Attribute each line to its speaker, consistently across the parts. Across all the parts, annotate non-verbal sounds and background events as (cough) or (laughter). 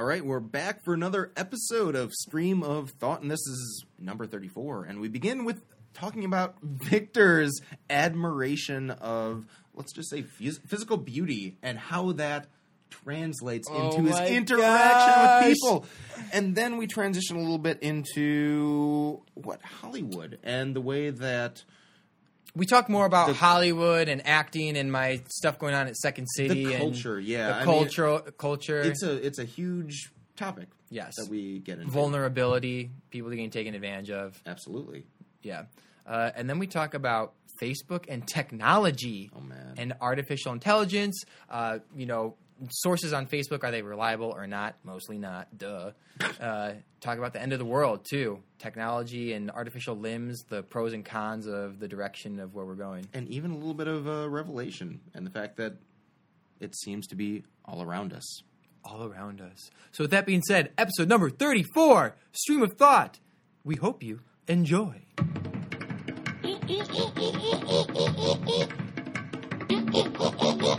Speaker 1: All right, we're back for another episode of Stream of Thought, and this is number 34. And we begin with talking about Victor's admiration of, let's just say, phys- physical beauty and how that translates
Speaker 2: Oh
Speaker 1: into his interaction
Speaker 2: gosh.
Speaker 1: with people. And then we transition a little bit into what Hollywood and the way that
Speaker 2: We talk more about
Speaker 1: The-
Speaker 2: Hollywood and acting and my stuff going on at Second City.
Speaker 1: the culture, yeah,
Speaker 2: the
Speaker 1: mean,
Speaker 2: culture.
Speaker 1: it's a it's a huge topic.
Speaker 2: Yes.
Speaker 1: that we get into.
Speaker 2: vulnerability, people getting taken advantage of.
Speaker 1: Absolutely.
Speaker 2: Yeah, uh, and then we talk about Facebook and technology.
Speaker 1: Oh man.
Speaker 2: and artificial intelligence. Uh, you know, sources on Facebook are they reliable or not? Mostly not. Duh. Uh, talk about the end of the world too. Technology and artificial limbs, the pros and cons of the direction of where we're going.
Speaker 1: and even a little bit of uh, revelation and the fact that it seems to be all around us.
Speaker 2: all around us. So, with that being said, episode number 34, Stream of Thought. We hope you enjoy.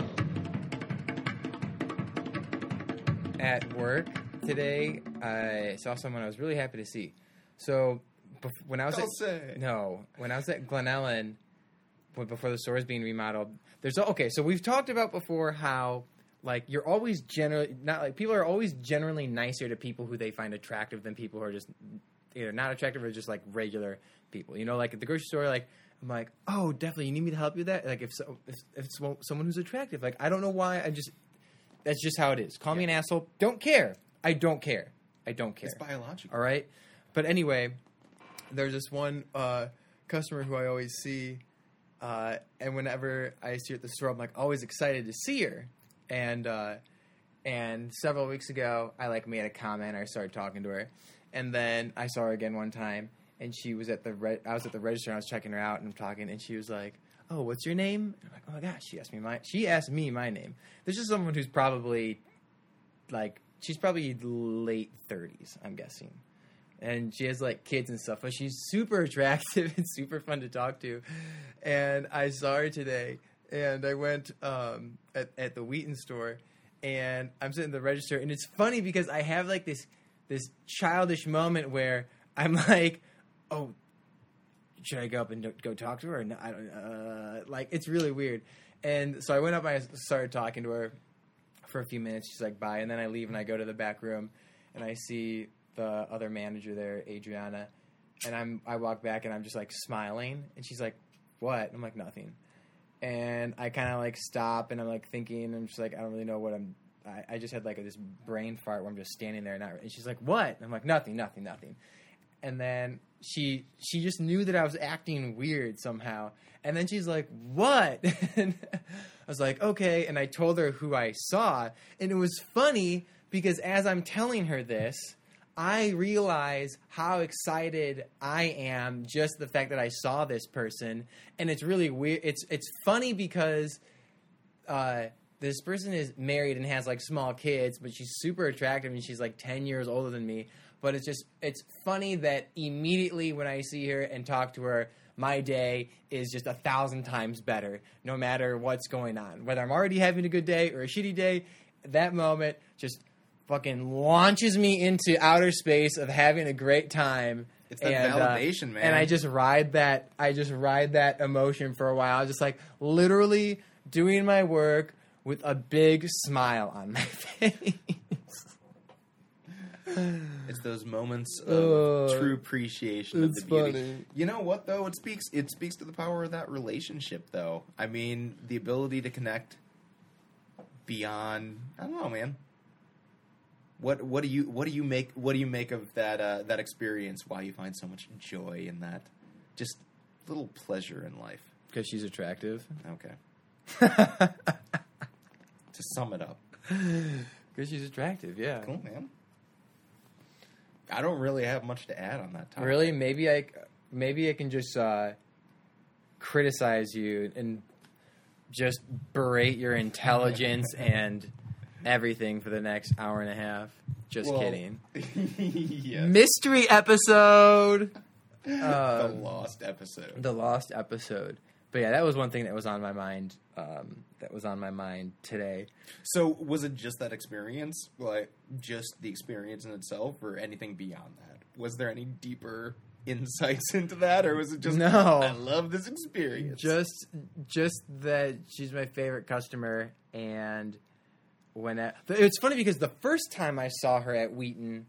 Speaker 2: (laughs) At work today, I saw someone I was really happy to see. So, bef- when I was
Speaker 1: Don't
Speaker 2: at, no, when I was at Glen Ellyn, before the store is being remodeled, there's okay. So we've talked about before how like you're always generally not like people are always generally nicer to people who they find attractive than people who are just either not attractive or just like regular people. You know, like at the grocery store, like I'm like, oh, definitely, you need me to help you with that. Like if so, if, if someone who's attractive, like I don't know why, I just that's just how it is. Call me an asshole. Don't care. I don't care. I don't care.
Speaker 1: It's biological.
Speaker 2: All right. But anyway, there's this one uh, customer who I always see, uh, and whenever I see her at the store, I'm like always excited to see her. And uh, and several weeks ago, I like made a comment. I started talking to her, and then I saw her again one time, and she was at the re- I was at the register. and I was checking her out, and I'm talking, and she was like. Oh, what's your name? And I'm like, oh my gosh, she asked me my she asked me my name. This is someone who's probably like she's probably late thirties, I'm guessing. And she has like kids and stuff, but she's super attractive (laughs) and super fun to talk to. And I saw her today, and I went um, at at the Wheaton store, and I'm sitting at the register, and it's funny because I have like this this childish moment where I'm (laughs) like, oh, should I go up and go talk to her? No, I don't. Uh, like it's really weird. And so I went up and I started talking to her for a few minutes. She's like, bye. And then I leave and I go to the back room and I see the other manager there, Adriana. And I'm I walk back and I'm just like smiling. And she's like, what? And I'm like, nothing. And I kind of like stop and I'm like thinking. And I'm just like, I don't really know what I'm. I, I just had like a, this brain fart where I'm just standing there. Not, and she's like, what? And I'm like, nothing, nothing, nothing. And then she she just knew that I was acting weird somehow. And then she's like, "What?" (laughs) and I was like, "Okay." And I told her who I saw, and it was funny because as I'm telling her this, I realize how excited I am just the fact that I saw this person, and it's really weird. It's it's funny because uh, this person is married and has like small kids, but she's super attractive and she's like ten years older than me. But it's just it's funny that immediately when I see her and talk to her, my day is just a thousand times better, no matter what's going on. Whether I'm already having a good day or a shitty day, that moment just fucking launches me into outer space of having a great time.
Speaker 1: It's that
Speaker 2: And, uh,
Speaker 1: validation, man.
Speaker 2: And I just ride that. I just ride that emotion for a while. Just like literally doing my work with a big smile on my (laughs) face.
Speaker 1: It's those moments of
Speaker 2: Uh,
Speaker 1: true appreciation of the beauty.
Speaker 2: funny.
Speaker 1: You know what though? It speaks it speaks to the power of that relationship though. I mean, the ability to connect beyond I don't know, man. What what do you what do you make what do you make of that uh, that experience? Why you find so much joy in that? Just little pleasure in life.
Speaker 2: Because she's attractive.
Speaker 1: Okay. (laughs) to sum it up. (sighs)
Speaker 2: Because she's attractive, yeah.
Speaker 1: Cool, man. I don't really have much to add on that topic.
Speaker 2: Really? Maybe I, maybe I can just uh, criticize you and just berate your intelligence (laughs) and everything for the next hour and a half. Just
Speaker 1: Well,
Speaker 2: kidding. (laughs)
Speaker 1: yes.
Speaker 2: Mystery episode. (laughs)
Speaker 1: the
Speaker 2: Uh,
Speaker 1: lost episode.
Speaker 2: the lost episode. But yeah, that was one thing that was on my mind. Um, that was on my mind today.
Speaker 1: So was it just that experience, like just the experience in itself, or anything beyond that? Was there any deeper insights (laughs) into that, or was it just
Speaker 2: No.
Speaker 1: I love this experience?
Speaker 2: Just, just that she's my favorite customer, and when I, it's funny because the first time I saw her at Wheaton,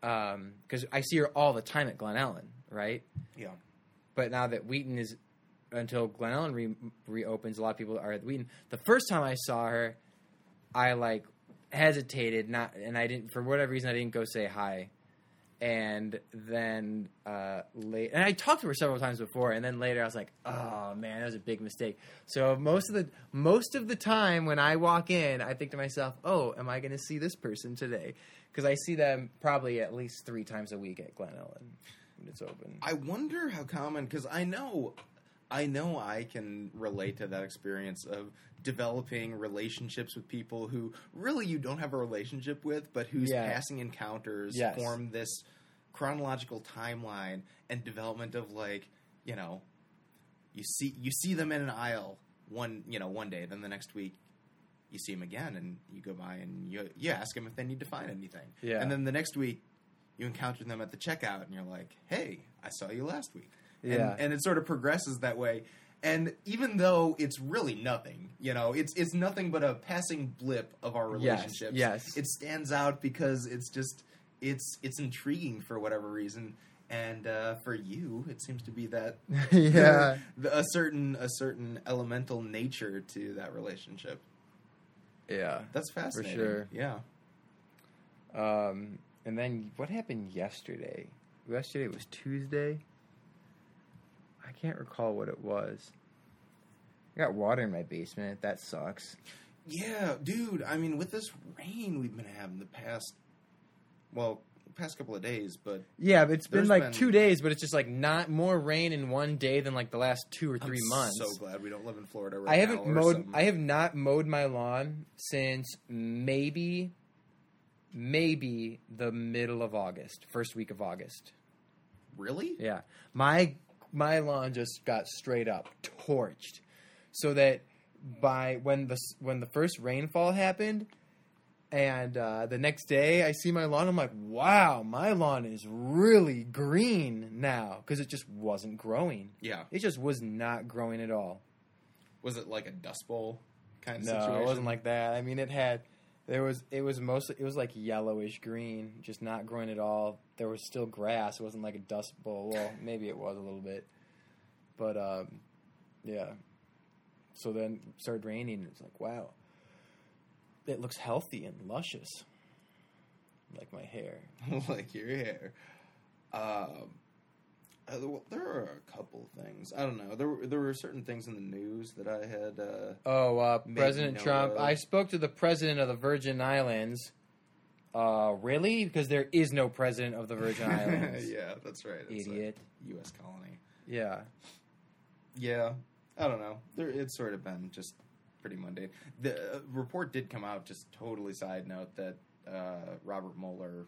Speaker 2: because I see her all the time at Glen Ellyn, right?
Speaker 1: yeah,
Speaker 2: But now that Wheaton is until Glen Ellyn re- reopens, a lot of people are at Wheaton. The first time I saw her, I like hesitated, not, and I didn't for whatever reason I didn't go say hi. And then uh, late, and I talked to her several times before, and then later I was like, "Oh man, that was a big mistake." So most of the most of the time when I walk in, I think to myself, "Oh, am I going to see this person today?" Because I see them probably at least three times a week at Glen Ellyn when it's open.
Speaker 1: I wonder how common because I know, I know I can relate to that experience of developing relationships with people who really you don't have a relationship with, but whose
Speaker 2: Yeah.
Speaker 1: passing encounters
Speaker 2: Yes.
Speaker 1: form this chronological timeline and development of like you know, you see you see them in an aisle one you know one day, then the next week. You see them again, and you go by and you you ask them if they need to find anything.
Speaker 2: Yeah.
Speaker 1: And then the next week, you encounter them at the checkout, and you're like, "Hey, I saw you last week."
Speaker 2: Yeah.
Speaker 1: and, and it sort of progresses that way. And even though it's really nothing, you know, it's it's nothing but a passing blip of our
Speaker 2: Yes,
Speaker 1: relationships.
Speaker 2: yes.
Speaker 1: it stands out because it's just it's it's intriguing for whatever reason. And uh, for you, it seems to be that (laughs)
Speaker 2: yeah.
Speaker 1: the- a certain a certain elemental nature to that relationship.
Speaker 2: Yeah.
Speaker 1: That's fascinating.
Speaker 2: sure.
Speaker 1: Yeah.
Speaker 2: Um, and then what happened yesterday? Yesterday was Tuesday. I can't recall what it was. I got water in my basement. That sucks.
Speaker 1: Yeah, dude. I mean, with this rain we've been having the past, well, past couple of days, but
Speaker 2: Yeah, but it's been like
Speaker 1: been-
Speaker 2: two days, but it's just like not more rain in one day than like the last two or 3
Speaker 1: I'm
Speaker 2: months.
Speaker 1: So glad we don't live in Florida right
Speaker 2: I haven't
Speaker 1: now. or
Speaker 2: mowed.
Speaker 1: something.
Speaker 2: I have not mowed my lawn since maybe, maybe the middle of August, first week of August.
Speaker 1: really.
Speaker 2: Yeah, my my lawn just got straight up torched, so that by when the when the first rainfall happened, and uh, the next day I see my lawn, I'm like, wow, my lawn is really green now because it just wasn't growing.
Speaker 1: Yeah.
Speaker 2: It just was not growing at all.
Speaker 1: Was it like a dust bowl kind of
Speaker 2: No,
Speaker 1: situation?
Speaker 2: it wasn't like that. I mean, it had there was it was mostly it was like yellowish green, just not growing at all. There was still grass. It wasn't like a dust bowl. Well, (laughs) maybe it was a little bit, but um, yeah. So then it started raining. And it's like wow, it looks healthy and luscious, like my hair. (laughs)
Speaker 1: like your hair. Um, uh, well, there are a couple things. I don't know. There were, there were certain things in the news that I had. Uh,
Speaker 2: Oh, uh, President Trump.
Speaker 1: of.
Speaker 2: I spoke to the president of the Virgin Islands. Uh, really? Because there is no president of the Virgin (laughs) Islands.
Speaker 1: yeah, that's right. It's
Speaker 2: Idiot.
Speaker 1: U.S. colony.
Speaker 2: Yeah.
Speaker 1: Yeah, I don't know. There, it's sort of been just pretty mundane. The uh, report did come out. Just totally side note that uh, Robert Mueller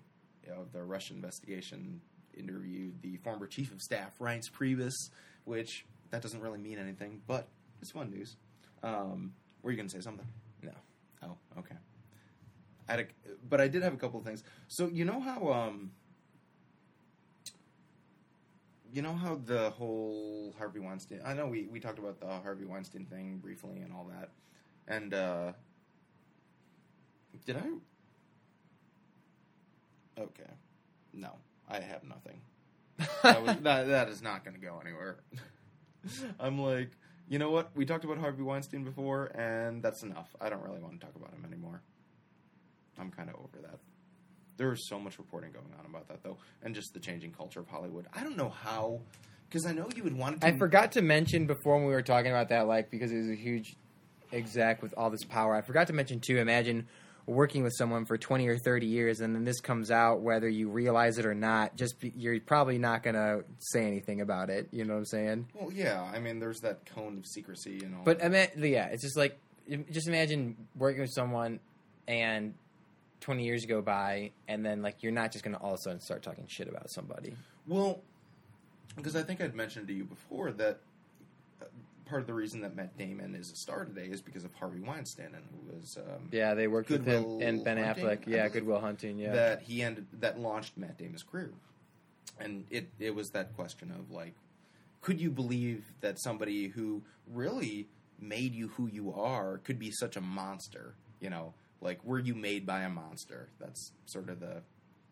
Speaker 1: of the Russian investigation interviewed the former chief of staff Reince Priebus, which that doesn't really mean anything, but it's fun news. Um, were you going to say something?
Speaker 2: No.
Speaker 1: Oh, okay. I had a, but I did have a couple of things. So you know how um, you know how the whole Harvey Weinstein. I know we we talked about the Harvey Weinstein thing briefly and all that, and uh, did I? Okay, no, I have nothing. (laughs) That, was, that, that is not going to go anywhere. (laughs) I'm like, you know what? We talked about Harvey Weinstein before, and that's enough. I don't really want to talk about him anymore. I'm kind of over that. There is so much reporting going on about that, though, and just the changing culture of Hollywood. I don't know how, because I know you would want to.
Speaker 2: I forgot to mention before when we were talking about that, like because it was a huge exec with all this power. I forgot to mention too. Imagine working with someone for twenty or thirty years, and then this comes out, whether you realize it or not. Just be, you're probably not gonna say anything about it. You know what I'm saying?
Speaker 1: Well, yeah. I mean, there's that cone of secrecy and all.
Speaker 2: But. I mean, yeah, it's just like just imagine working with someone and. 20 years go by and then like you're not just going to all of a sudden start talking shit about somebody
Speaker 1: Well, because I think I'd mentioned to you before that part of the reason that Matt Damon is a star today is because of Harvey Weinstein, and who was um,
Speaker 2: Yeah, they worked with him and Ben
Speaker 1: Hunting,
Speaker 2: Affleck. Yeah.
Speaker 1: Good
Speaker 2: Will Hunting. Yeah,
Speaker 1: that he ended that launched Matt Damon's career, and it it was that question of like, could you believe that somebody who really made you who you are could be such a monster? You know, like were you made by a monster? That's sort of the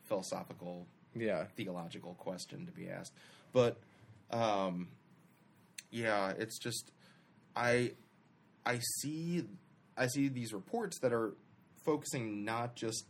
Speaker 1: philosophical
Speaker 2: yeah,
Speaker 1: theological question to be asked. But um, yeah, it's just I I see I see these reports that are focusing not just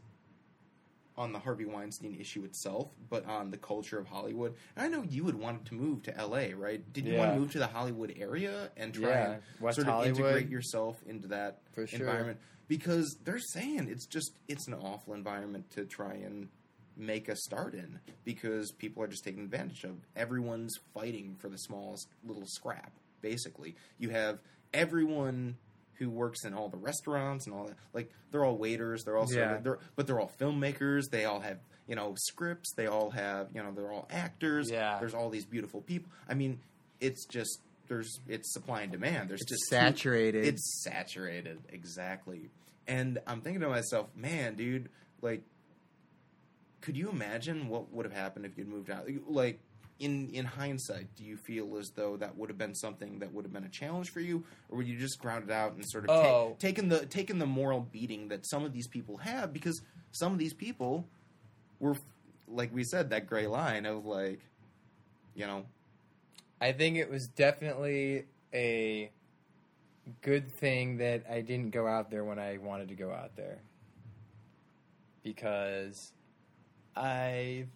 Speaker 1: on the Harvey Weinstein issue itself, but on the culture of Hollywood. And I know you would want to move to LA, right? Did you want to move to the Hollywood area and try
Speaker 2: Yeah,
Speaker 1: and
Speaker 2: West
Speaker 1: sort of integrate yourself into that
Speaker 2: sure.
Speaker 1: environment? Because they're saying it's just it's an awful environment to try and make a start in because people are just taking advantage of everyone's fighting for the smallest little scrap basically you have everyone who works in all the restaurants and all that like they're all waiters they're all
Speaker 2: Yeah.
Speaker 1: they're, but they're all filmmakers they all have you know scripts they all have you know they're all actors
Speaker 2: Yeah.
Speaker 1: there's all these beautiful people i mean it's just there's it's supply and demand there's
Speaker 2: It's
Speaker 1: just
Speaker 2: saturated.
Speaker 1: it's saturated, exactly. And I'm thinking to myself, man, dude, like, could you imagine what would have happened if you'd moved out? Like, in in hindsight, do you feel as though that would have been something that would have been a challenge for you, or would you just ground it out and sort of
Speaker 2: Oh.
Speaker 1: take, taken the taken the moral beating that some of these people have because some of these people were, like we said, that gray line of like, you know,
Speaker 2: I think it was definitely a good thing that I didn't go out there when I wanted to go out there. Because I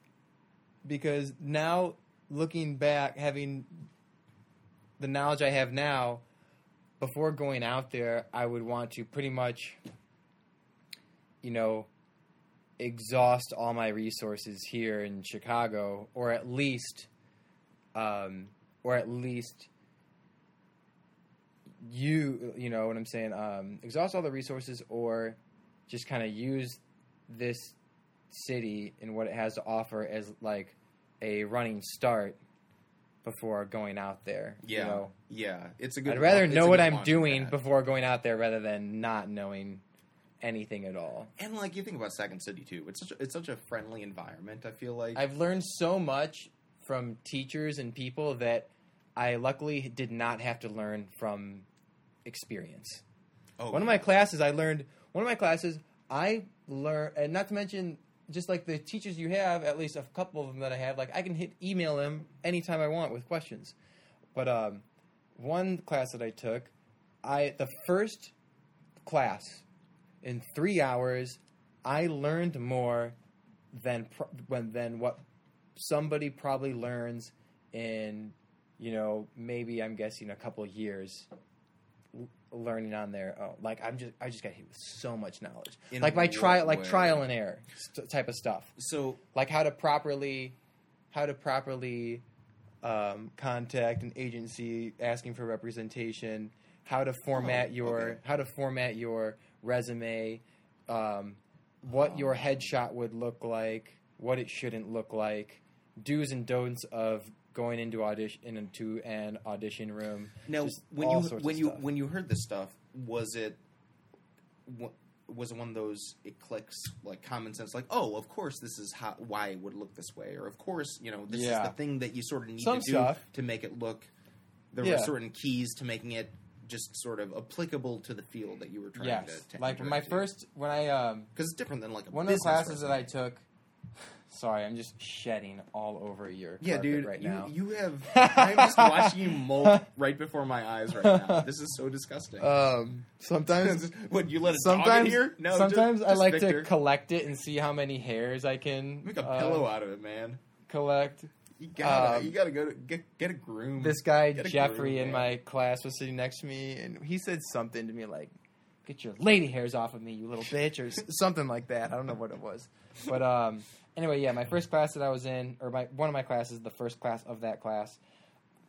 Speaker 2: because now looking back having the knowledge I have now before going out there I would want to pretty much you know exhaust all my resources here in Chicago or at least um, or at least you you know what I'm saying um, exhaust all the resources or just kind of use this city and what it has to offer as like a running start before going out there
Speaker 1: yeah,
Speaker 2: you know
Speaker 1: yeah, it's a good.
Speaker 2: I'd rather know what I'm doing before going out there rather than not knowing anything at all
Speaker 1: And like you think about Second City too, it's such a, it's such a friendly environment. I feel like
Speaker 2: I've learned so much from teachers and people that I luckily did not have to learn from experience.
Speaker 1: oh,
Speaker 2: One of my classes, I learned. One of my classes, I learned, and not to mention, just like the teachers you have, at least a couple of them that I have, like I can hit email them anytime I want with questions. But um, one class that I took, I the first class in three hours, I learned more than when than what somebody probably learns in you know maybe I'm guessing a couple years learning on their own. Like I'm just I just got hit with so much knowledge,
Speaker 1: In
Speaker 2: like by
Speaker 1: what
Speaker 2: trial like trial and error st- type of stuff,
Speaker 1: so
Speaker 2: like how to properly how to properly um, contact an agency asking for representation, how to format
Speaker 1: Oh,
Speaker 2: your
Speaker 1: okay.
Speaker 2: how to format your resume, um, what
Speaker 1: Oh.
Speaker 2: your headshot would look like, what it shouldn't look like, do's and don'ts of going into audition into an audition room.
Speaker 1: now when you when you
Speaker 2: stuff.
Speaker 1: when you heard this stuff, was it was it one of those it clicks like common sense like oh of course this is how why it would look this way or of course you know this
Speaker 2: Yeah.
Speaker 1: is the thing that you sort of need
Speaker 2: Some
Speaker 1: to do to make it look there
Speaker 2: Yeah.
Speaker 1: were certain keys to making it just sort of applicable to the field that you were trying
Speaker 2: yes,
Speaker 1: to, to
Speaker 2: like my
Speaker 1: into.
Speaker 2: first when I um,
Speaker 1: because it's different than like a
Speaker 2: one of the classes that I took. Sorry, I'm just shedding all over your
Speaker 1: Yeah,
Speaker 2: carpet
Speaker 1: dude,
Speaker 2: right
Speaker 1: you,
Speaker 2: now.
Speaker 1: you have. (laughs) I'm just watching you molt right before my eyes right now. This is so disgusting.
Speaker 2: Um, sometimes, (laughs)
Speaker 1: what you let a dog in
Speaker 2: sometimes,
Speaker 1: here? No,
Speaker 2: sometimes
Speaker 1: just,
Speaker 2: I
Speaker 1: just
Speaker 2: like
Speaker 1: Victor.
Speaker 2: to collect it and see how many hairs I can
Speaker 1: make a
Speaker 2: uh,
Speaker 1: pillow out of it, man.
Speaker 2: collect.
Speaker 1: You gotta,
Speaker 2: um,
Speaker 1: you gotta go to get get a groom.
Speaker 2: This guy
Speaker 1: Get
Speaker 2: Jeffrey
Speaker 1: groom,
Speaker 2: in
Speaker 1: man.
Speaker 2: my class was sitting next to me, and he said something to me like, "Get your lady hairs off of me, you little bitch," or (laughs) something like that. I don't know what it was, but um, anyway, yeah, my first class that I was in, or my one of my classes, the first class of that class,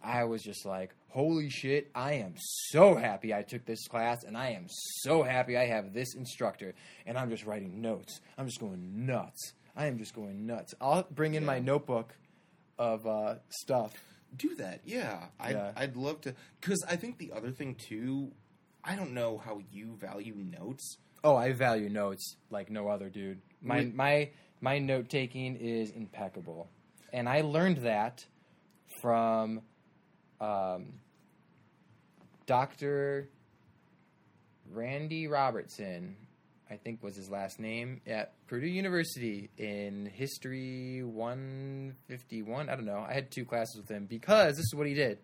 Speaker 2: I was just like, "Holy shit! I am so happy I took this class, and I am so happy I have this instructor." And I'm just writing notes. I'm just going nuts. I am just going nuts. I'll bring in my notebook of uh, stuff
Speaker 1: do that. Yeah, I,
Speaker 2: Yeah.
Speaker 1: I'd love to. Because I think the other thing too, I don't know how you value notes.
Speaker 2: Oh, I value notes like no other dude. My
Speaker 1: Wait.
Speaker 2: my my note taking is impeccable, and I learned that from um, Doctor Randy Robertson. I think was his last name at Purdue University in History 151. I don't know. I had two classes with him because this is what he did.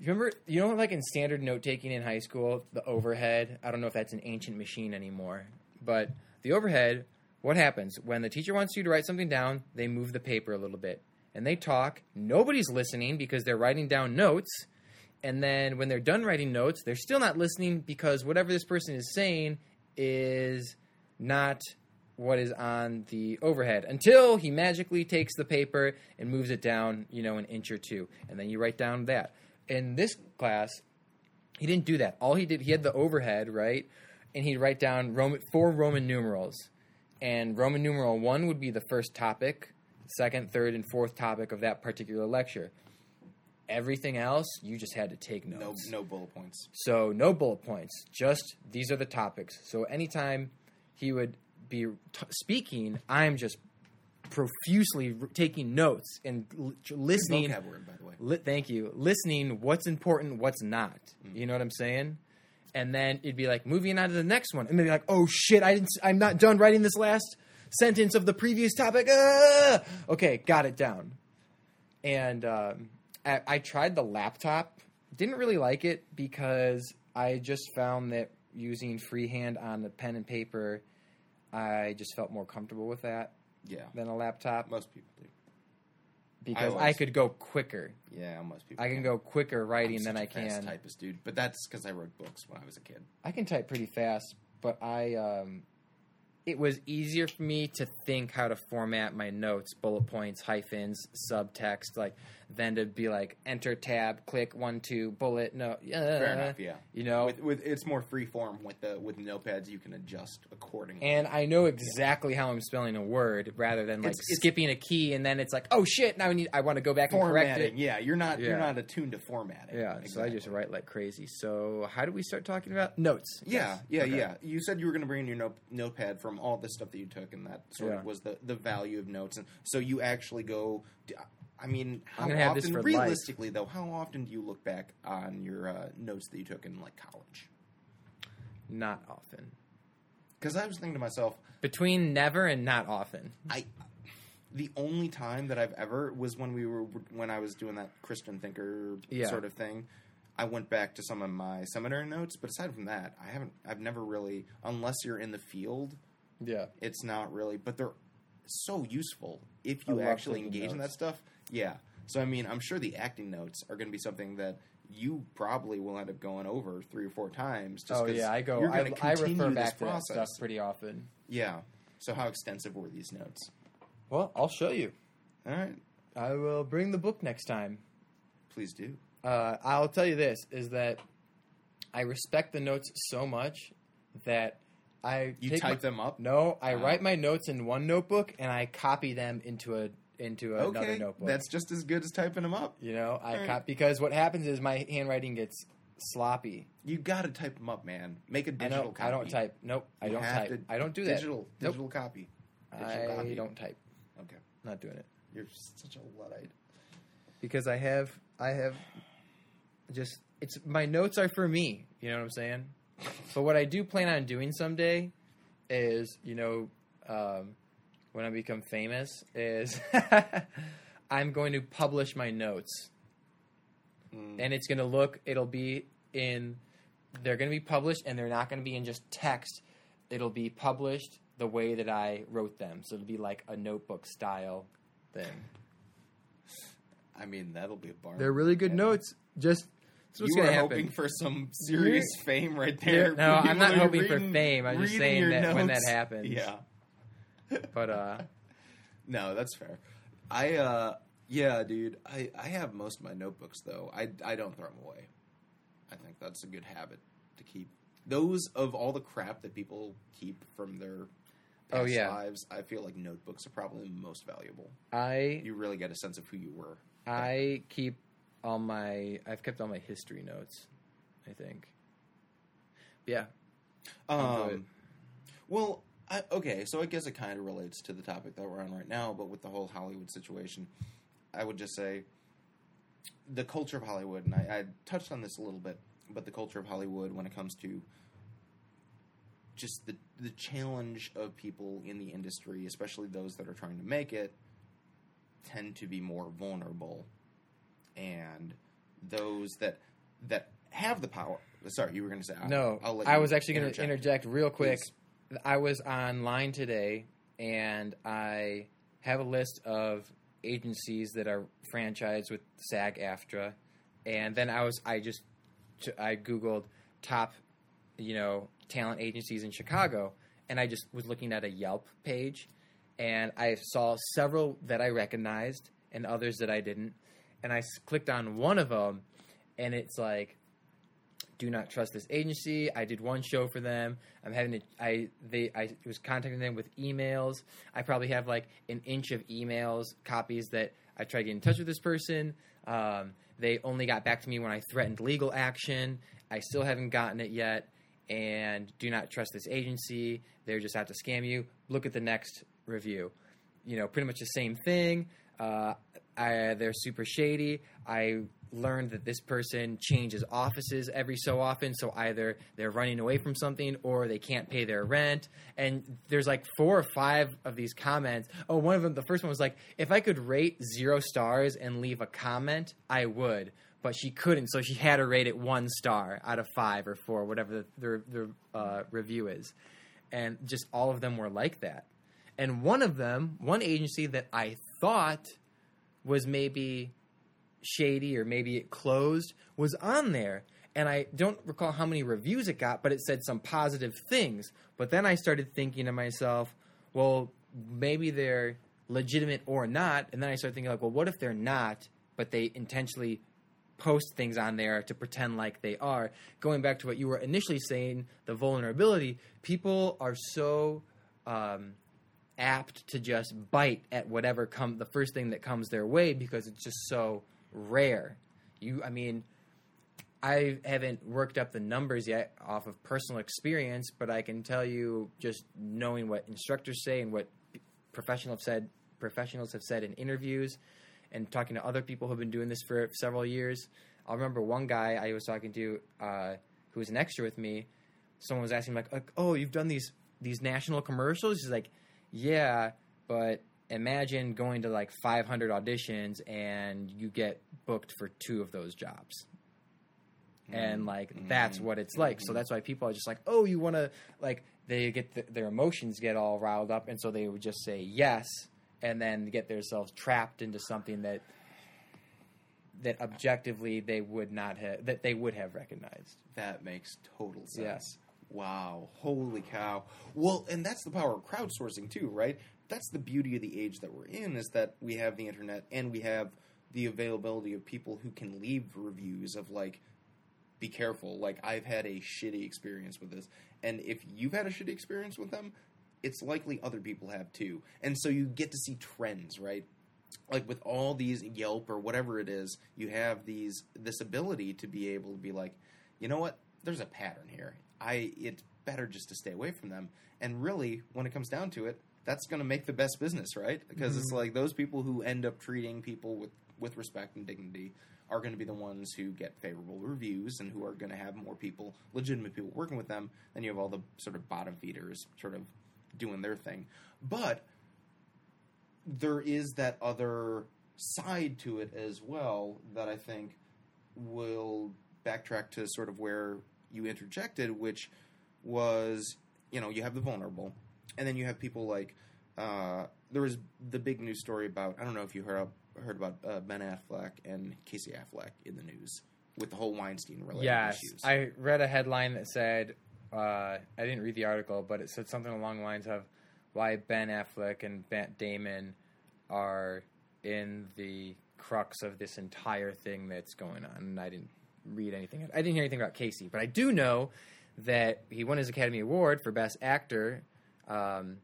Speaker 2: You remember, you know, like in standard note taking in high school, the overhead. I don't know if that's an ancient machine anymore, but the overhead. What happens when the teacher wants you to write something down? They move the paper a little bit, and they talk. Nobody's listening because they're writing down notes. And then when they're done writing notes, they're still not listening because whatever this person is saying is not what is on the overhead until he magically takes the paper and moves it down, you know, an inch or two. And then you write down that. In this class, he didn't do that. All he did, he had the overhead, right? And he'd write down Roman, four Roman numerals. And Roman numeral one would be the first topic, second, third, and fourth topic of that particular lecture. Everything else, you just had to take
Speaker 1: No,
Speaker 2: notes.
Speaker 1: no bullet points.
Speaker 2: So no bullet points, just these are the topics. So anytime he would be t- speaking, I'm just profusely r- taking notes and l- listening.
Speaker 1: Vocab word, by the way.
Speaker 2: Li- thank you. Listening, what's important, what's not. Mm. You know what I'm saying? And then it'd be like moving on to the next one, and then be like, "Oh shit, I didn't. I'm not done writing this last sentence of the previous topic." Ah! Okay, got it down. And um, I, I tried the laptop. Didn't really like it because I just found that using freehand on the pen and paper, I just felt more comfortable with that
Speaker 1: Yeah,
Speaker 2: than a laptop
Speaker 1: most people do.
Speaker 2: Because I,
Speaker 1: always-
Speaker 2: could go quicker.
Speaker 1: Yeah, most people.
Speaker 2: I can
Speaker 1: do.
Speaker 2: go quicker writing than
Speaker 1: I'm
Speaker 2: than
Speaker 1: such
Speaker 2: I can.
Speaker 1: typist, dude. But that's because I wrote books when I was a kid.
Speaker 2: I can type pretty fast, but I um, it was easier for me to think how to format my notes, bullet points, hyphens, subtext, like than to be like enter tab, click one two bullet. No, yeah,
Speaker 1: Fair enough. Yeah.
Speaker 2: You know,
Speaker 1: with, with it's more free form with the with notepads. You can adjust accordingly.
Speaker 2: and I know exactly how I'm spelling a word rather than like
Speaker 1: It's- it's-
Speaker 2: skipping a key and then it's like, oh shit, now I need I want to go back and correct it.
Speaker 1: Yeah, you're not
Speaker 2: Yeah.
Speaker 1: you're not attuned to formatting.
Speaker 2: Yeah, so I just write like crazy. So how do we start talking about notes?
Speaker 1: Yeah,
Speaker 2: Yes.
Speaker 1: yeah,
Speaker 2: Okay.
Speaker 1: yeah. You said you were going to bring in your note, notepad from all the stuff that you took, and that sort
Speaker 2: Yeah.
Speaker 1: of was the, the value of notes. And so you actually go. I mean, how
Speaker 2: I'm gonna have
Speaker 1: often?
Speaker 2: this for life.
Speaker 1: realistically, though, how often do you look back on your uh, notes that you took in like college?
Speaker 2: Not often.
Speaker 1: Because I was thinking to myself,
Speaker 2: Between never and not often.
Speaker 1: I the only time that I've ever was when we were when I was doing that Christian thinker
Speaker 2: Yeah.
Speaker 1: sort of thing. I went back to some of my seminary notes, but aside from that, I haven't. I've never really, unless you're in the field,
Speaker 2: Yeah.
Speaker 1: it's not really. But they're so useful if you actually engage in that stuff. Yeah. So I mean, I'm sure the acting notes are going to be something that you probably will end up going over three or four times. Just
Speaker 2: Oh yeah, I go. I, I refer back to that stuff pretty often.
Speaker 1: Yeah. So how extensive were these notes?
Speaker 2: Well, I'll show you.
Speaker 1: All right,
Speaker 2: I will bring the book next time.
Speaker 1: please do.
Speaker 2: Uh, I'll tell you this: is that I respect the notes so much that I
Speaker 1: You type
Speaker 2: my-
Speaker 1: them up.
Speaker 2: No, I
Speaker 1: Ah.
Speaker 2: write my notes in one notebook and I copy them into a into another
Speaker 1: Okay,
Speaker 2: notebook.
Speaker 1: that's just as good as typing them up.
Speaker 2: you know, I
Speaker 1: Alright.
Speaker 2: cop because what happens is my handwriting gets sloppy.
Speaker 1: You got to type them up, man. Make a digital
Speaker 2: don't.
Speaker 1: copy.
Speaker 2: I don't type. Nope. I don't
Speaker 1: have
Speaker 2: type.
Speaker 1: to-
Speaker 2: I don't do that.
Speaker 1: Digital,
Speaker 2: Nope.
Speaker 1: digital copy. Digital
Speaker 2: I
Speaker 1: copy.
Speaker 2: don't type.
Speaker 1: Okay,
Speaker 2: Not doing it.
Speaker 1: you're such a luddite.
Speaker 2: because I have I have just it's my notes are for me. You know what I'm saying? But what I do plan on doing someday is you know um, when I become famous is (laughs) I'm going to publish my notes
Speaker 1: Mm.
Speaker 2: and it's going to look it'll be in they're going to be published and they're not going to be in just text it'll be published the way that I wrote them so it'll be like a notebook style thing
Speaker 1: I mean, that'll be a bar.
Speaker 2: They're really good notes. Just that's what's
Speaker 1: you were
Speaker 2: happen.
Speaker 1: hoping for some serious fame right there.
Speaker 2: No, (laughs) I'm not
Speaker 1: are
Speaker 2: hoping for fame. I'm just saying
Speaker 1: your
Speaker 2: that when that happens.
Speaker 1: Yeah.
Speaker 2: But uh, (laughs)
Speaker 1: No, that's fair. I uh yeah, dude. I I have most of my notebooks though. I I don't throw them away. I think that's a good habit to keep. Those of all the crap that people keep from their past
Speaker 2: Oh, yeah.
Speaker 1: lives, I feel like notebooks are probably the most valuable.
Speaker 2: I
Speaker 1: You really get a sense of who you were.
Speaker 2: I keep all my. I've kept all my history notes. I think. Yeah. I'll do it.
Speaker 1: Um, well, I, okay, so I guess it kind of relates to the topic that we're on right now, but with the whole Hollywood situation, I would just say the culture of Hollywood, and I, I touched on this a little bit, but the culture of Hollywood when it comes to just the the challenge of people in the industry, especially those that are trying to make it, tend to be more vulnerable, and those that that have the power. Sorry, you were going to say I'll-
Speaker 2: No, I was actually going to interject real quick.
Speaker 1: Please.
Speaker 2: I was online today, and I have a list of agencies that are franchised with SAG-AFTRA, and then I was I just I googled top, you know, talent agencies in Chicago, and I just was looking at a Yelp page, and I saw several that I recognized and others that I didn't, and I clicked on one of them, and it's like do not trust this agency. I did one show for them. I'm having to. I they I was contacting them with emails. I probably have like an inch of emails copies that I tried to get in touch with this person. Um, they only got back to me when I threatened legal action. I still haven't gotten it yet. And do not trust this agency. They're just out to scam you. Look at the next review. You know, pretty much the same thing. Uh, I, they're super shady. I learned that this person changes offices every so often, so either they're running away from something or they can't pay their rent. And there's like four or five of these comments. Oh, one of them, the first one was like, if I could rate zero stars and leave a comment, I would. But she couldn't, so she had to rate it one star out of five or four, whatever the, the, the uh, review is. And just all of them were like that. And one of them, one agency that I thought was maybe shady or maybe it closed was on there. And I don't recall how many reviews it got, but it said some positive things. But then I started thinking to myself, well, maybe they're legitimate or not. And then I started thinking, like, well, what if they're not, but they intentionally post things on there to pretend like they are? Going back to what you were initially saying, the vulnerability, people are so. Um, apt to just bite at whatever come the first thing that comes their way because it's just so rare. You, I mean, I haven't worked up the numbers yet off of personal experience, but I can tell you just knowing what instructors say and what professionals have said, professionals have said in interviews, and talking to other people who've been doing this for several years. I remember one guy I was talking to uh, who was an extra with me. Someone was asking like, "Oh, you've done these these national commercials?" He's like, "Yeah, but imagine going to like 500 auditions and you get booked for two of those jobs." And like mm-hmm. that's what it's like. So mm-hmm. that's why people are just like, "Oh, you want to like?" They get th their emotions get all riled up, and so they would just say yes, and then get themselves trapped into something that that objectively they would not have that they would have recognized.
Speaker 1: That makes total sense.
Speaker 2: Yeah.
Speaker 1: Wow. Holy cow. Well, and that's the power of crowdsourcing too, right? That's the beauty of the age that we're in is that we have the internet and we have the availability of people who can leave reviews of like be careful. Like I've had a shitty experience with this. And if you've had a shitty experience with them, it's likely other people have too. And so you get to see trends, right? like with all these Yelp or whatever it is, you have these this ability to be able to be like, you know what? There's a pattern here. I it's better just to stay away from them. And really, when it comes down to it, that's going to make the best business, right? Because it's mm-hmm. like those people who end up treating people with with respect and dignity are going to be the ones who get favorable reviews and who are going to have more people, legitimate people working with them. Then you have all the sort of bottom feeders sort of doing their thing. But there is that other side to it as well that I think will backtrack to sort of where you interjected, which was you know you have the vulnerable, and then you have people like uh, there was the big news story about I don't know if you heard heard about uh, Ben Affleck and Casey Affleck in the news with the whole Weinstein related
Speaker 2: Yes,
Speaker 1: issues.
Speaker 2: I read a headline that said uh, I didn't read the article, but it said something along the lines of why Ben Affleck and Matt Damon are in the crux of this entire thing that's going on. And I didn't read anything. I didn't hear anything about Casey, but I do know that he won his Academy Award for Best Actor um,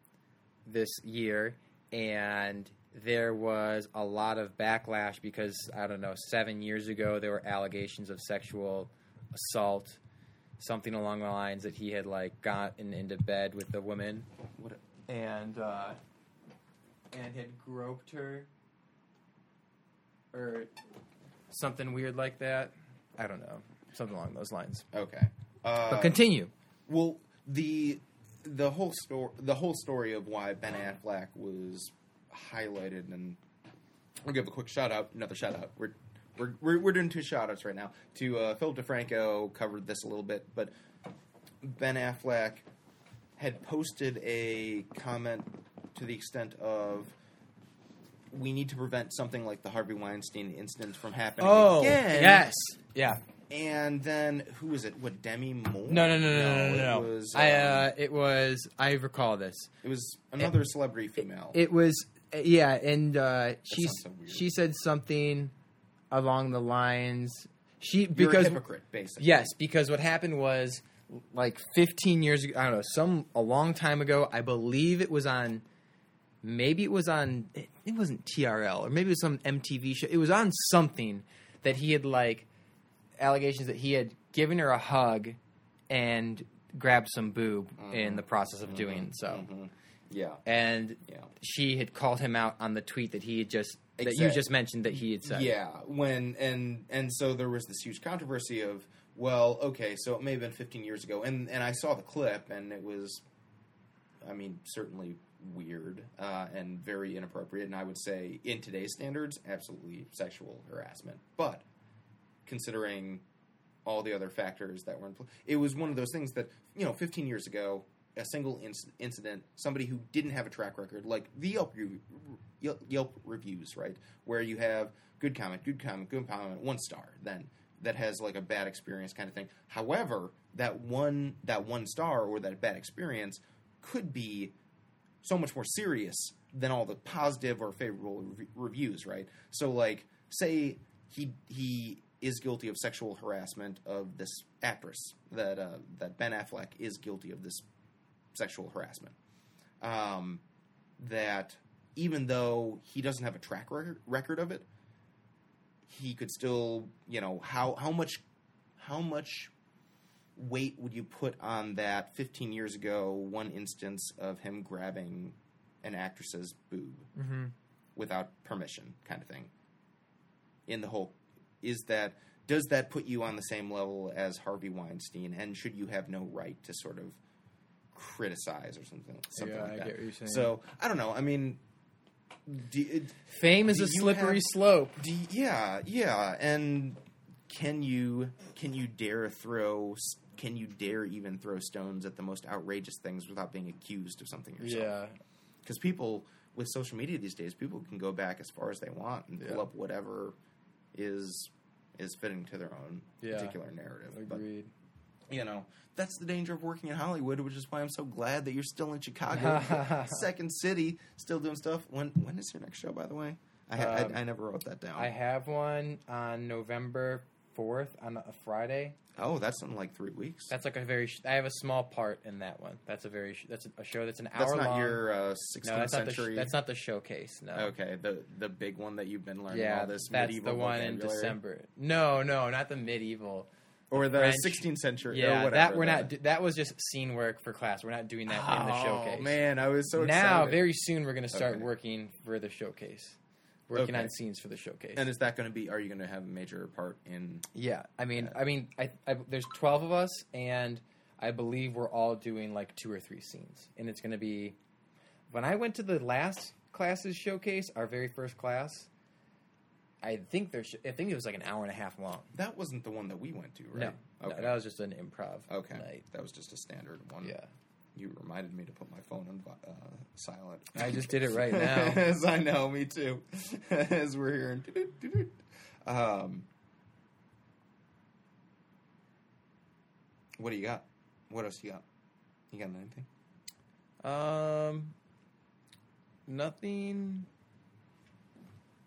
Speaker 2: this year, and
Speaker 3: there was a lot of backlash because I don't know, seven years ago there were allegations of sexual assault, something along the lines that he had like gotten into bed with a woman
Speaker 1: What?
Speaker 2: and uh, and had groped her or something weird like that. I don't know, something along those lines.
Speaker 1: Okay. Uh,
Speaker 2: But continue.
Speaker 1: Well, the the whole story the whole story of why Ben Affleck was highlighted, and we'll give a quick shout out, another shout out. We're we're we're, we're doing two shout outs right now to uh, Philip DeFranco. Covered this a little bit, but Ben Affleck had posted a comment to the extent of. We need to prevent something like the Harvey Weinstein incident from happening
Speaker 2: Oh,
Speaker 1: again.
Speaker 2: yes, yeah.
Speaker 1: And then who was it? What Demi Moore?
Speaker 2: No, no, no, no, no, no.
Speaker 1: it
Speaker 2: no.
Speaker 1: was.
Speaker 2: I
Speaker 1: um,
Speaker 2: uh, it was. I recall this.
Speaker 1: it was another celebrity female.
Speaker 2: It was yeah, and uh, she
Speaker 1: so
Speaker 2: she said something along the lines she
Speaker 1: You're
Speaker 2: because
Speaker 1: a hypocrite, basically.
Speaker 2: yes, because what happened was like 15 years ago. I don't know, some a long time ago. I believe it was on. Maybe it was on. It, it wasn't TRL or maybe it was some MTV show. It was on something that he had like allegations that he had given her a hug and grabbed some boob in the process of doing so.
Speaker 1: Mhm. Yeah.
Speaker 2: And
Speaker 1: Yeah.
Speaker 2: she had called him out on the tweet that he had just that you just mentioned that he had said.
Speaker 1: Yeah. When and and so there was this huge controversy of well, okay, so it may have been 15 years ago, and and I saw the clip, and it was, I mean, certainly weird uh, and very inappropriate, and I would say in today's standards, absolutely sexual harassment. But considering all the other factors that were in play, it was one of those things that you know, 15 years ago, a single inc- incident, somebody who didn't have a track record, like the Yelp, re- Yelp, reviews, right, where you have good comment, good comment, good comment, one star, then that has like a bad experience kind of thing. However, that one that one star or that bad experience could be so much more serious than all the positive or favorable rev- reviews, right? So, like, say he he is guilty of sexual harassment of this actress that uh, that Ben Affleck is guilty of this sexual harassment. Um, that even though he doesn't have a track record, record of it, he could still, you know, how how much how much weight would you put on that 15 years ago one instance of him grabbing an actress's boob
Speaker 2: Mm-hmm.
Speaker 1: without permission kind of thing in the whole is that does that put you on the same level as Harvey Weinstein and should you have no right to sort of criticize or something something
Speaker 2: Yeah,
Speaker 1: like
Speaker 2: I
Speaker 1: that
Speaker 2: get what you're saying.
Speaker 1: so I don't know I mean do,
Speaker 2: Fame is a slippery
Speaker 1: have-
Speaker 2: slope.
Speaker 1: do yeah, yeah, and can you can you dare throw can you dare even throw stones at the most outrageous things without being accused of something yourself?
Speaker 2: Yeah.
Speaker 1: because people with social media these days, people can go back as far as they want and pull
Speaker 2: Yeah.
Speaker 1: up whatever is is fitting to their own
Speaker 2: Yeah.
Speaker 1: particular narrative. But
Speaker 2: Agreed.
Speaker 1: you know, that's the danger of working in Hollywood, which is why I'm so glad that you're still in Chicago, (laughs) second city, still doing stuff. When when is your next show, by the way? I, ha-
Speaker 2: Um,
Speaker 1: I, I never wrote that down.
Speaker 2: I have one on November 4th on a Friday.
Speaker 1: oh, that's in like three weeks.
Speaker 2: That's like a very. Sh- I have a small part in that one. That's a very. Sh- that's a, show that's an hour
Speaker 1: That's not
Speaker 2: long.
Speaker 1: your uh, 16th
Speaker 2: no, that's not the. Sh-
Speaker 1: century.
Speaker 2: that's not the showcase. No.
Speaker 1: okay. The the big one that you've been learning
Speaker 2: Yeah,
Speaker 1: all this
Speaker 2: that's
Speaker 1: medieval
Speaker 2: the one in. December. No, no, not the medieval.
Speaker 1: or the
Speaker 2: French.
Speaker 1: 16th century. or
Speaker 2: Yeah,
Speaker 1: whatever,
Speaker 2: that we're not. That was just scene work for class. We're not doing that in the showcase.
Speaker 1: Oh man, I was so
Speaker 2: now,
Speaker 1: excited.
Speaker 2: very soon, we're going to start
Speaker 1: Okay.
Speaker 2: working for the showcase. Working
Speaker 1: Okay.
Speaker 2: on scenes for the showcase.
Speaker 1: And is that going to be? Are you going to have a major part in?
Speaker 2: Yeah, I mean,
Speaker 1: Yeah.
Speaker 2: I mean, I, I, there's twelve of us, and I believe we're all doing like two or three scenes, and it's going to be. When I went to the last classes showcase, our very first class, I think there's, I think it was like an hour and a half long.
Speaker 1: That wasn't the one that we went to, right?
Speaker 2: No,
Speaker 1: Okay.
Speaker 2: no, that was just an improv
Speaker 1: okay.
Speaker 2: night.
Speaker 1: That was just a standard one.
Speaker 2: Yeah,
Speaker 1: You reminded me to put my phone on uh, silent. (laughs)
Speaker 2: I just did it right now. (laughs)
Speaker 1: As I know, me too. (laughs) As we're hearing. Um, what do you got? What else you got? You got anything?
Speaker 2: Um, nothing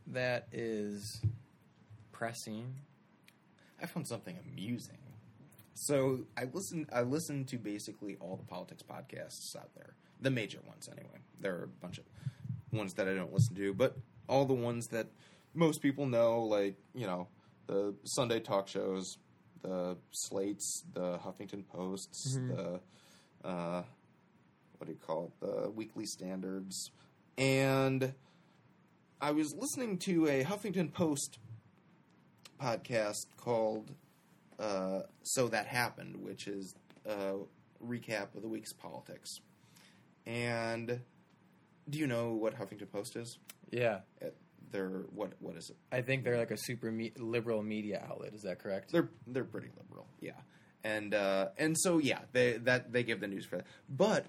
Speaker 2: that is pressing.
Speaker 1: I found something amusing. So I listened. I listened to basically all the politics podcasts out there, the major ones anyway. There are a bunch of ones that I don't listen to, but all the ones that most people know, like you know, the Sunday talk shows, the Slates, the Huffington Posts,
Speaker 2: Mhm.
Speaker 1: the uh, what do you call it, the Weekly Standards, and I was listening to a Huffington Post podcast called uh, "So That Happened," which is a recap of the week's politics. And do you know what Huffington Post is?
Speaker 3: Yeah,
Speaker 1: They're what? What is it?
Speaker 2: I think they're like a super me- liberal media outlet. Is that correct?
Speaker 1: They're they're pretty liberal, yeah. And uh, and so yeah, they that they give the news for that. But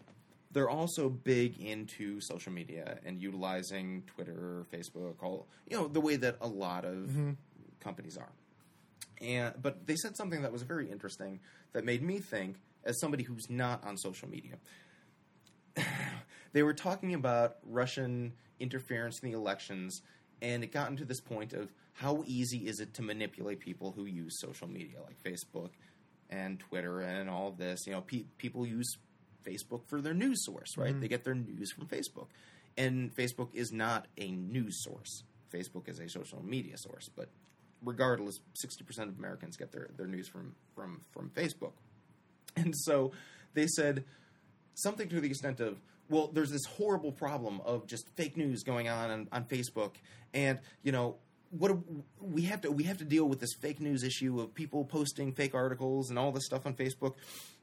Speaker 1: they're also big into social media and utilizing Twitter, Facebook, all you know the way that a lot of
Speaker 2: Mhm.
Speaker 1: companies are. And but they said something that was very interesting that made me think as somebody who's not on social media. (sighs) they were talking about Russian interference in the elections and it got into this point of how easy is it to manipulate people who use social media like Facebook and Twitter and all of this. You know, pe- people use Facebook for their news source, right?
Speaker 2: Mhm.
Speaker 1: They get their news from Facebook, and Facebook is not a news source. Facebook is a social media source, but regardless, sixty percent of Americans get their, their news from from from Facebook, and so they said something to the extent of well there's this horrible problem of just fake news going on on, on facebook. And you know what we have to we have to deal with this fake news issue of people posting fake articles and all this stuff on facebook.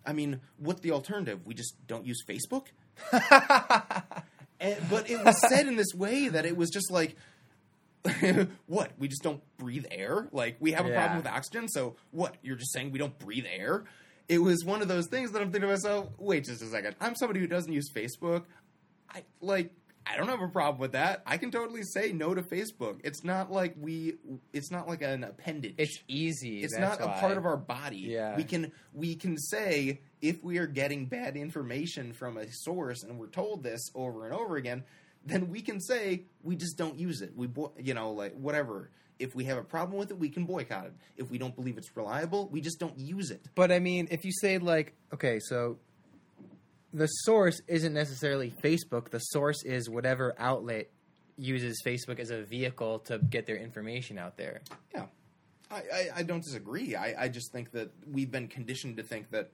Speaker 1: I mean what's the alternative? We just don't use facebook? And, (laughs) eh, but it was said in this way that it was just like (laughs) what we just don't breathe air like we have a
Speaker 3: Yeah.
Speaker 1: problem with oxygen so what you're just saying we don't breathe air it was one of those things that i'm thinking to myself wait just a second i'm somebody who doesn't use facebook i like i don't have a problem with that i can totally say no to facebook it's not like we it's not like an appendage
Speaker 3: it's easy.
Speaker 1: it's not a
Speaker 3: why.
Speaker 1: part of our body.
Speaker 3: Yeah.
Speaker 1: We can we can say if we are getting bad information from a source and we're told this over and over again, then we can say we just don't use it. We bo- you know like whatever. If we have a problem with it, we can boycott it. If we don't believe it's reliable, we just don't use it.
Speaker 2: But I mean, if you say like, okay, so the source isn't necessarily Facebook. The source is whatever outlet uses Facebook as a vehicle to get their information out there.
Speaker 1: Yeah. I, I, I don't disagree. I, I just think that we've been conditioned to think that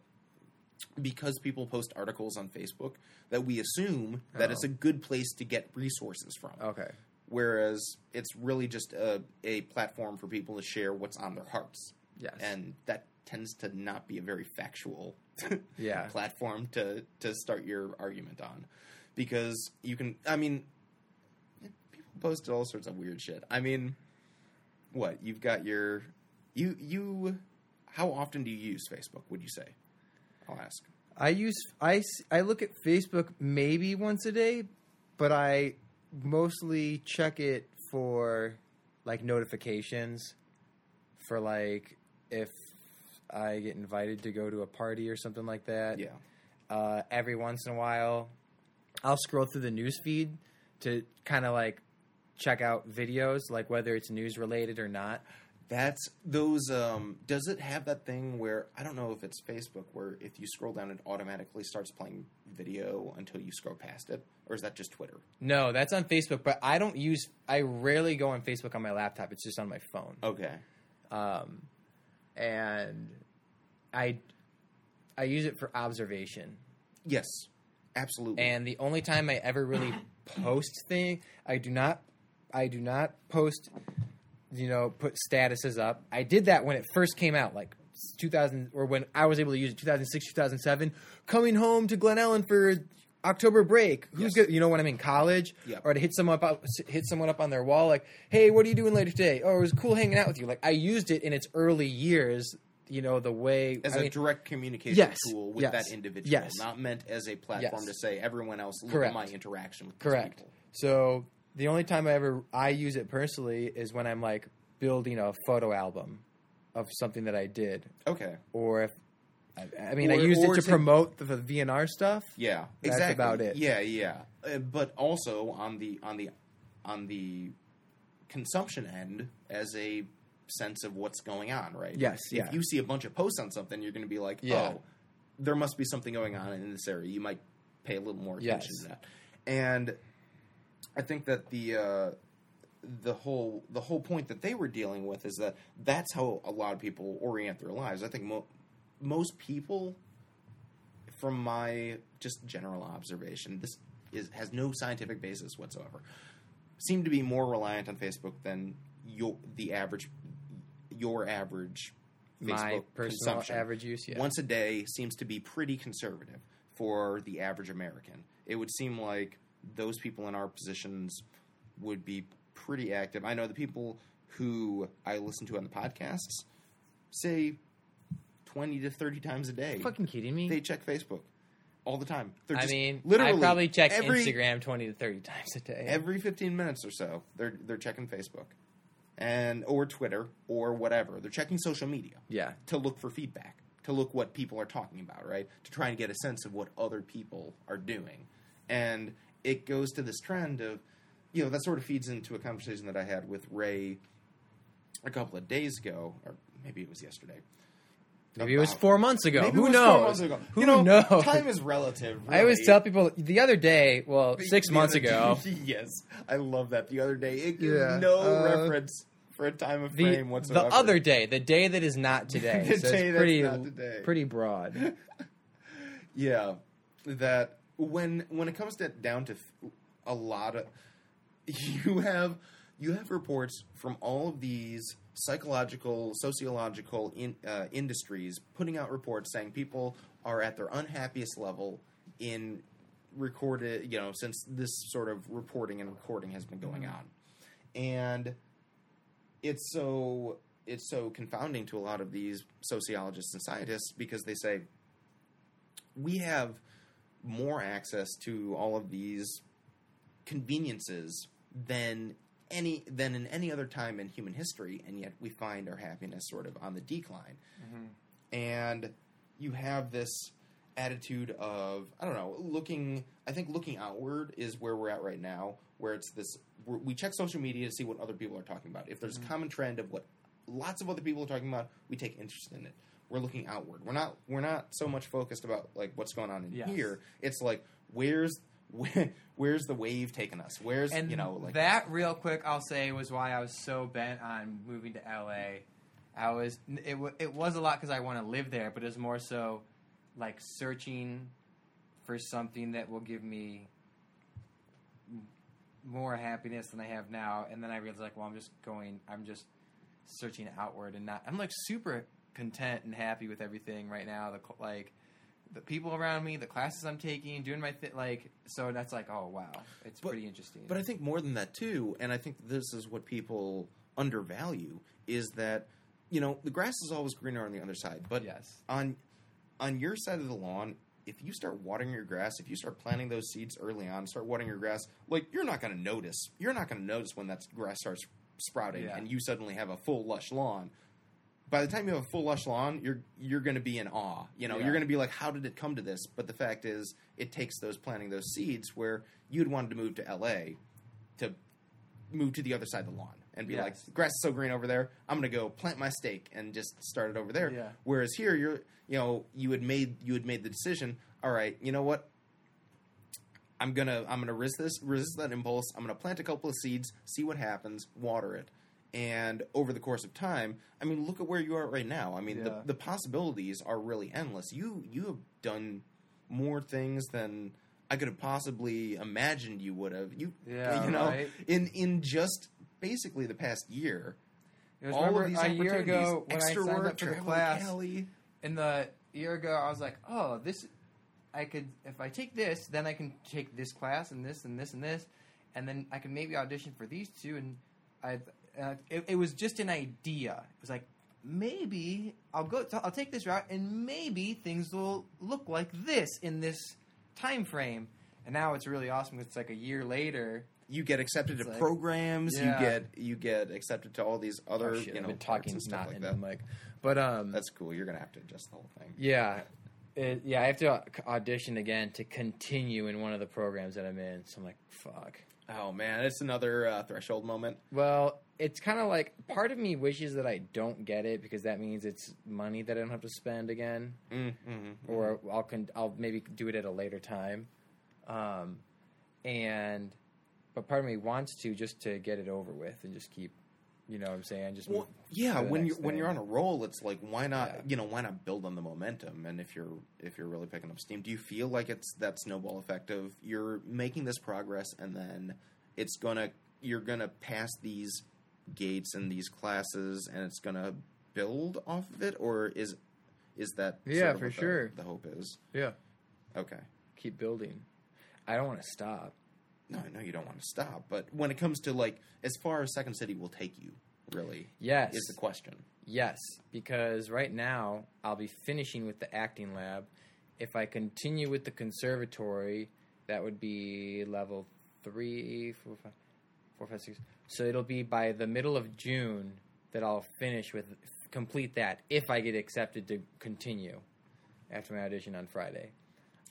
Speaker 1: because people post articles on Facebook, that we assume that
Speaker 2: Oh.
Speaker 1: it's a oh. good place to get resources from.
Speaker 2: Okay.
Speaker 1: whereas it's really just a, a platform for people to share what's on their hearts
Speaker 2: Yes.
Speaker 1: and that tends to not be a very factual (laughs)
Speaker 2: Yeah.
Speaker 1: platform to, to start your argument on because you can i mean people post all sorts of weird shit i mean what you've got your you you how often do you use facebook would you say i'll ask
Speaker 2: I use I, I look at Facebook maybe once a day, but I mostly check it for like notifications for like if I get invited to go to a party or something like that.
Speaker 1: yeah
Speaker 2: Uh, every once in a while, I'll scroll through the news feed to kind of like check out videos, like whether it's news related or not.
Speaker 1: That's those. Um, does it have that thing where I don't know if it's Facebook, where if you scroll down, it automatically starts playing video until you scroll past it, or is that just Twitter?
Speaker 2: No, that's on Facebook, but I don't use. I rarely go on Facebook on my laptop. It's just on my phone.
Speaker 1: Okay,
Speaker 2: um, and I I use it for observation.
Speaker 1: yes, absolutely.
Speaker 2: And the only time I ever really (coughs) post thing, I do not I do not post you know put statuses up. I did that when it first came out, like 2000 or when I was able to use it 2006 2007 coming home to Glen Ellyn for October break. Who's
Speaker 1: Yes.
Speaker 2: good? You know when I'm in college,
Speaker 1: Yep.
Speaker 2: or to hit someone up, uh, hit someone up on their wall, like, "Hey, what are you doing later today?" Oh, it was cool hanging out with you. Like I used it in its early years. You know the way
Speaker 1: as
Speaker 2: I
Speaker 1: a
Speaker 2: mean,
Speaker 1: direct communication
Speaker 2: Yes,
Speaker 1: tool with
Speaker 2: yes,
Speaker 1: that individual,
Speaker 2: yes.
Speaker 1: not meant as a platform to say everyone else look
Speaker 2: Correct.
Speaker 1: at my interaction with
Speaker 2: Correct.
Speaker 1: people.
Speaker 2: So the only time I ever I use it personally is when I'm like building a photo album of something that I did,
Speaker 1: Okay,
Speaker 2: or if I, I mean I
Speaker 1: Or-
Speaker 2: used it to
Speaker 1: to-
Speaker 2: promote the, the VNR stuff.
Speaker 1: yeah,
Speaker 2: That's
Speaker 1: exactly.
Speaker 2: about it.
Speaker 1: Yeah, yeah. Uh, but also on the on the on the consumption end as a sense of what's going on, right?
Speaker 2: Yes,
Speaker 1: If
Speaker 2: yeah.
Speaker 1: you see a bunch of posts on something, you're going to be like,
Speaker 2: Yeah.
Speaker 1: oh, there must be something going on in this area. You might pay a little more attention
Speaker 2: Yes.
Speaker 1: to that. And I think that the uh, the whole the whole point that they were dealing with is that that's how a lot of people orient their lives. I think mo- most people, from my just general observation, this is has no scientific basis whatsoever. Seem to be more reliant on Facebook than your the average your average Facebook
Speaker 3: My personal
Speaker 1: consumption.
Speaker 3: average use, yeah.
Speaker 1: Once a day seems to be pretty conservative for the average American. It would seem like those people in our positions would be pretty active. I know the people who I listen to on the podcasts say 20 to 30 times a day.
Speaker 3: fucking kidding me?
Speaker 1: They check Facebook all the time. They're
Speaker 3: I
Speaker 1: just
Speaker 3: mean,
Speaker 1: literally
Speaker 3: I probably check
Speaker 1: every,
Speaker 3: Instagram twenty to thirty times a day.
Speaker 1: every 15 minutes or so. They're they're checking Facebook and or Twitter or whatever. They're checking social media
Speaker 3: yeah,
Speaker 1: to look for feedback, to look what people are talking about, right? To try and get a sense of what other people are doing. And it goes to this trend of, you know, that sort of feeds into a conversation that I had with Ray a couple of days ago, or maybe it was yesterday.
Speaker 3: maybe it was four months ago. Who knows?
Speaker 1: ago.
Speaker 3: Who
Speaker 1: you know,
Speaker 3: knows?
Speaker 1: Time is relative.
Speaker 3: I always tell people the other day. Well, six
Speaker 1: the
Speaker 3: months ago.
Speaker 1: day- (laughs) yes, I love that. The other day, it gives
Speaker 3: Yeah,
Speaker 1: no
Speaker 3: uh,
Speaker 1: reference for a time of
Speaker 3: The,
Speaker 1: frame whatsoever.
Speaker 3: the other day, the day that is not (laughs) today.
Speaker 1: The
Speaker 3: so
Speaker 1: day
Speaker 3: it's
Speaker 1: that's
Speaker 3: pretty,
Speaker 1: not today.
Speaker 3: pretty broad. (laughs)
Speaker 1: Yeah, that when when it comes to down to a lot of (laughs) you have you have reports from all of these psychological, sociological in, uh, industries putting out reports saying people are at their unhappiest level in recorded, you know, since this sort of reporting and recording has been going on, and it's so it's so confounding to a lot of these sociologists and scientists because they say we have more access to all of these conveniences than any than in any other time in human history, and yet we find our happiness sort of on the decline. Mm-hmm. And you have this attitude of I don't know, looking. I think looking outward is where we're at right now, where it's this. we're- We check social media to see what other people are talking about. If there's a mm-hmm. common trend of what lots of other people are talking about, we take interest in it. We're looking outward. We're not. We're not so much focused about like what's going on in
Speaker 2: Yes.
Speaker 1: here. It's like where's where, (laughs) where's the wave taking us? Where's
Speaker 2: And
Speaker 1: you know like
Speaker 2: that real quick, I'll say was why I was so bent on moving to LA. I was it, it was a lot because I want to live there, but it was more so like searching for something that will give me more happiness than I have now. And then I realized like, well, I'm just going, I'm just searching outward and not. I'm like super content and happy with everything right now. The like the people around me, the classes I'm taking, doing my thing. Like so, that's like, oh wow, it's
Speaker 1: But-
Speaker 2: pretty interesting.
Speaker 1: But I think more than that too, and I think this is what people undervalue is that you know the grass is always greener on the other side. But
Speaker 2: yes.
Speaker 1: on on your side of the lawn, if you start watering your grass, if you start planting those seeds early on, start watering your grass, like you're not going to notice. You're not going to notice when that grass starts sprouting
Speaker 2: Yeah.
Speaker 1: and you suddenly have a full lush lawn. By the time you have a full lush lawn, you're you're going to be in awe. You know,
Speaker 2: Yeah.
Speaker 1: you're going to be like, "How did it come to this?" But the fact is, it takes those planting those seeds where you'd wanted to move to L.A. to move to the other side of the lawn and be
Speaker 2: Yes.
Speaker 1: like, "Grass is so green over there. I'm going to go plant my stake and just start it over there."
Speaker 2: Yeah.
Speaker 1: Whereas here, you're you know you had made you had made the decision. All right, you know what? I'm gonna I'm gonna resist this resist that impulse. I'm gonna plant a couple of seeds, see what happens, water it, and over the course of time, I mean, look at where you are right now. I mean,
Speaker 2: Yeah.
Speaker 1: the the possibilities are really endless. You you have done more things than I could have possibly imagined you would have. You
Speaker 2: Yeah, (laughs)
Speaker 1: you know
Speaker 2: right.
Speaker 1: in in just basically the past year.
Speaker 2: It was
Speaker 1: all
Speaker 2: remember
Speaker 1: of these
Speaker 2: a year ago when I
Speaker 1: extra
Speaker 2: signed
Speaker 1: work,
Speaker 2: up for the class.
Speaker 1: Cali.
Speaker 2: In the year ago, I was like, oh, this, I could if I take this, then I can take this class and this and this and this, and then I can maybe audition for these two. And I, uh, it, it was just an idea. It was like maybe I'll go, I'll take this route, and maybe things will look like this in this time frame. And now it's really awesome. 'cause It's like a year later.
Speaker 1: you get accepted to
Speaker 2: like-
Speaker 1: programs.
Speaker 2: Yeah.
Speaker 1: You get you get accepted to all these other
Speaker 3: Oh, shit,
Speaker 1: you
Speaker 3: I've
Speaker 1: know
Speaker 3: been
Speaker 1: parts
Speaker 3: talking
Speaker 1: and stuff
Speaker 3: not
Speaker 1: like
Speaker 3: into
Speaker 1: that.
Speaker 3: the mic, but um,
Speaker 1: That's cool. You're gonna have to adjust the whole thing.
Speaker 3: yeah, it, yeah. I have to audition again to continue in one of the programs that I'm in. So I'm like, fuck.
Speaker 1: Oh man, it's another uh, threshold moment.
Speaker 3: Well, it's kind of like part of me wishes that I don't get it because that means it's money that I don't have to spend again,
Speaker 1: Mm, mm,
Speaker 3: or I'll con- I'll maybe do it at a later time. Um, and
Speaker 2: but part of me wants to just to get it over with and just keep, you know, what I'm saying, just
Speaker 1: Well, yeah, when you're when you're on a roll, it's like why not
Speaker 2: Yeah.
Speaker 1: you know why not build on the momentum? And if you're if you're really picking up steam, do you feel like it's that snowball effect of you're making this progress and then it's gonna you're gonna pass these gates and these classes and it's gonna build off of it, or is is that
Speaker 4: Yeah, for
Speaker 1: what the-
Speaker 4: sure.
Speaker 1: the hope is
Speaker 4: Yeah.
Speaker 1: okay.
Speaker 2: keep building. I don't want to stop.
Speaker 1: No, I know you don't want to stop, but when it comes to like as far as Second City will take you, really
Speaker 2: Yes,
Speaker 1: is the question.
Speaker 2: yes, because right now I'll be finishing with the acting lab. If I continue with the conservatory, that would be level three, four, five, four, five, six. So it'll be by the middle of June that I'll finish with complete that if I get accepted to continue after my audition on Friday.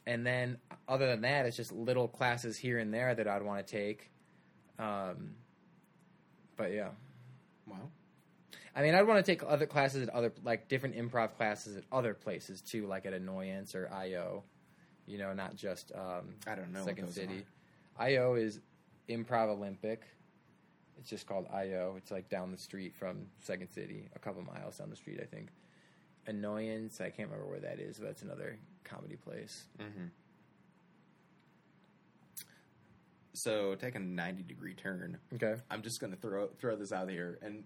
Speaker 2: And then other than that, it's just little classes here and there that I'd want to take. Um, but yeah.
Speaker 1: Wow.
Speaker 2: I mean, I'd want to take other classes at other, like different improv classes at other places too, like at Annoyance or IO. You know, not just um,
Speaker 1: I don't know
Speaker 2: Second City. IO is Improv Olympic. It's just called IO. It's like down the street from Second City, a couple miles down the street, I think. Annoyance, I can't remember where that is, but that's another comedy place.
Speaker 1: Mm-hmm. So take a ninety degree turn.
Speaker 2: Okay.
Speaker 1: I'm just gonna throw throw this out here, and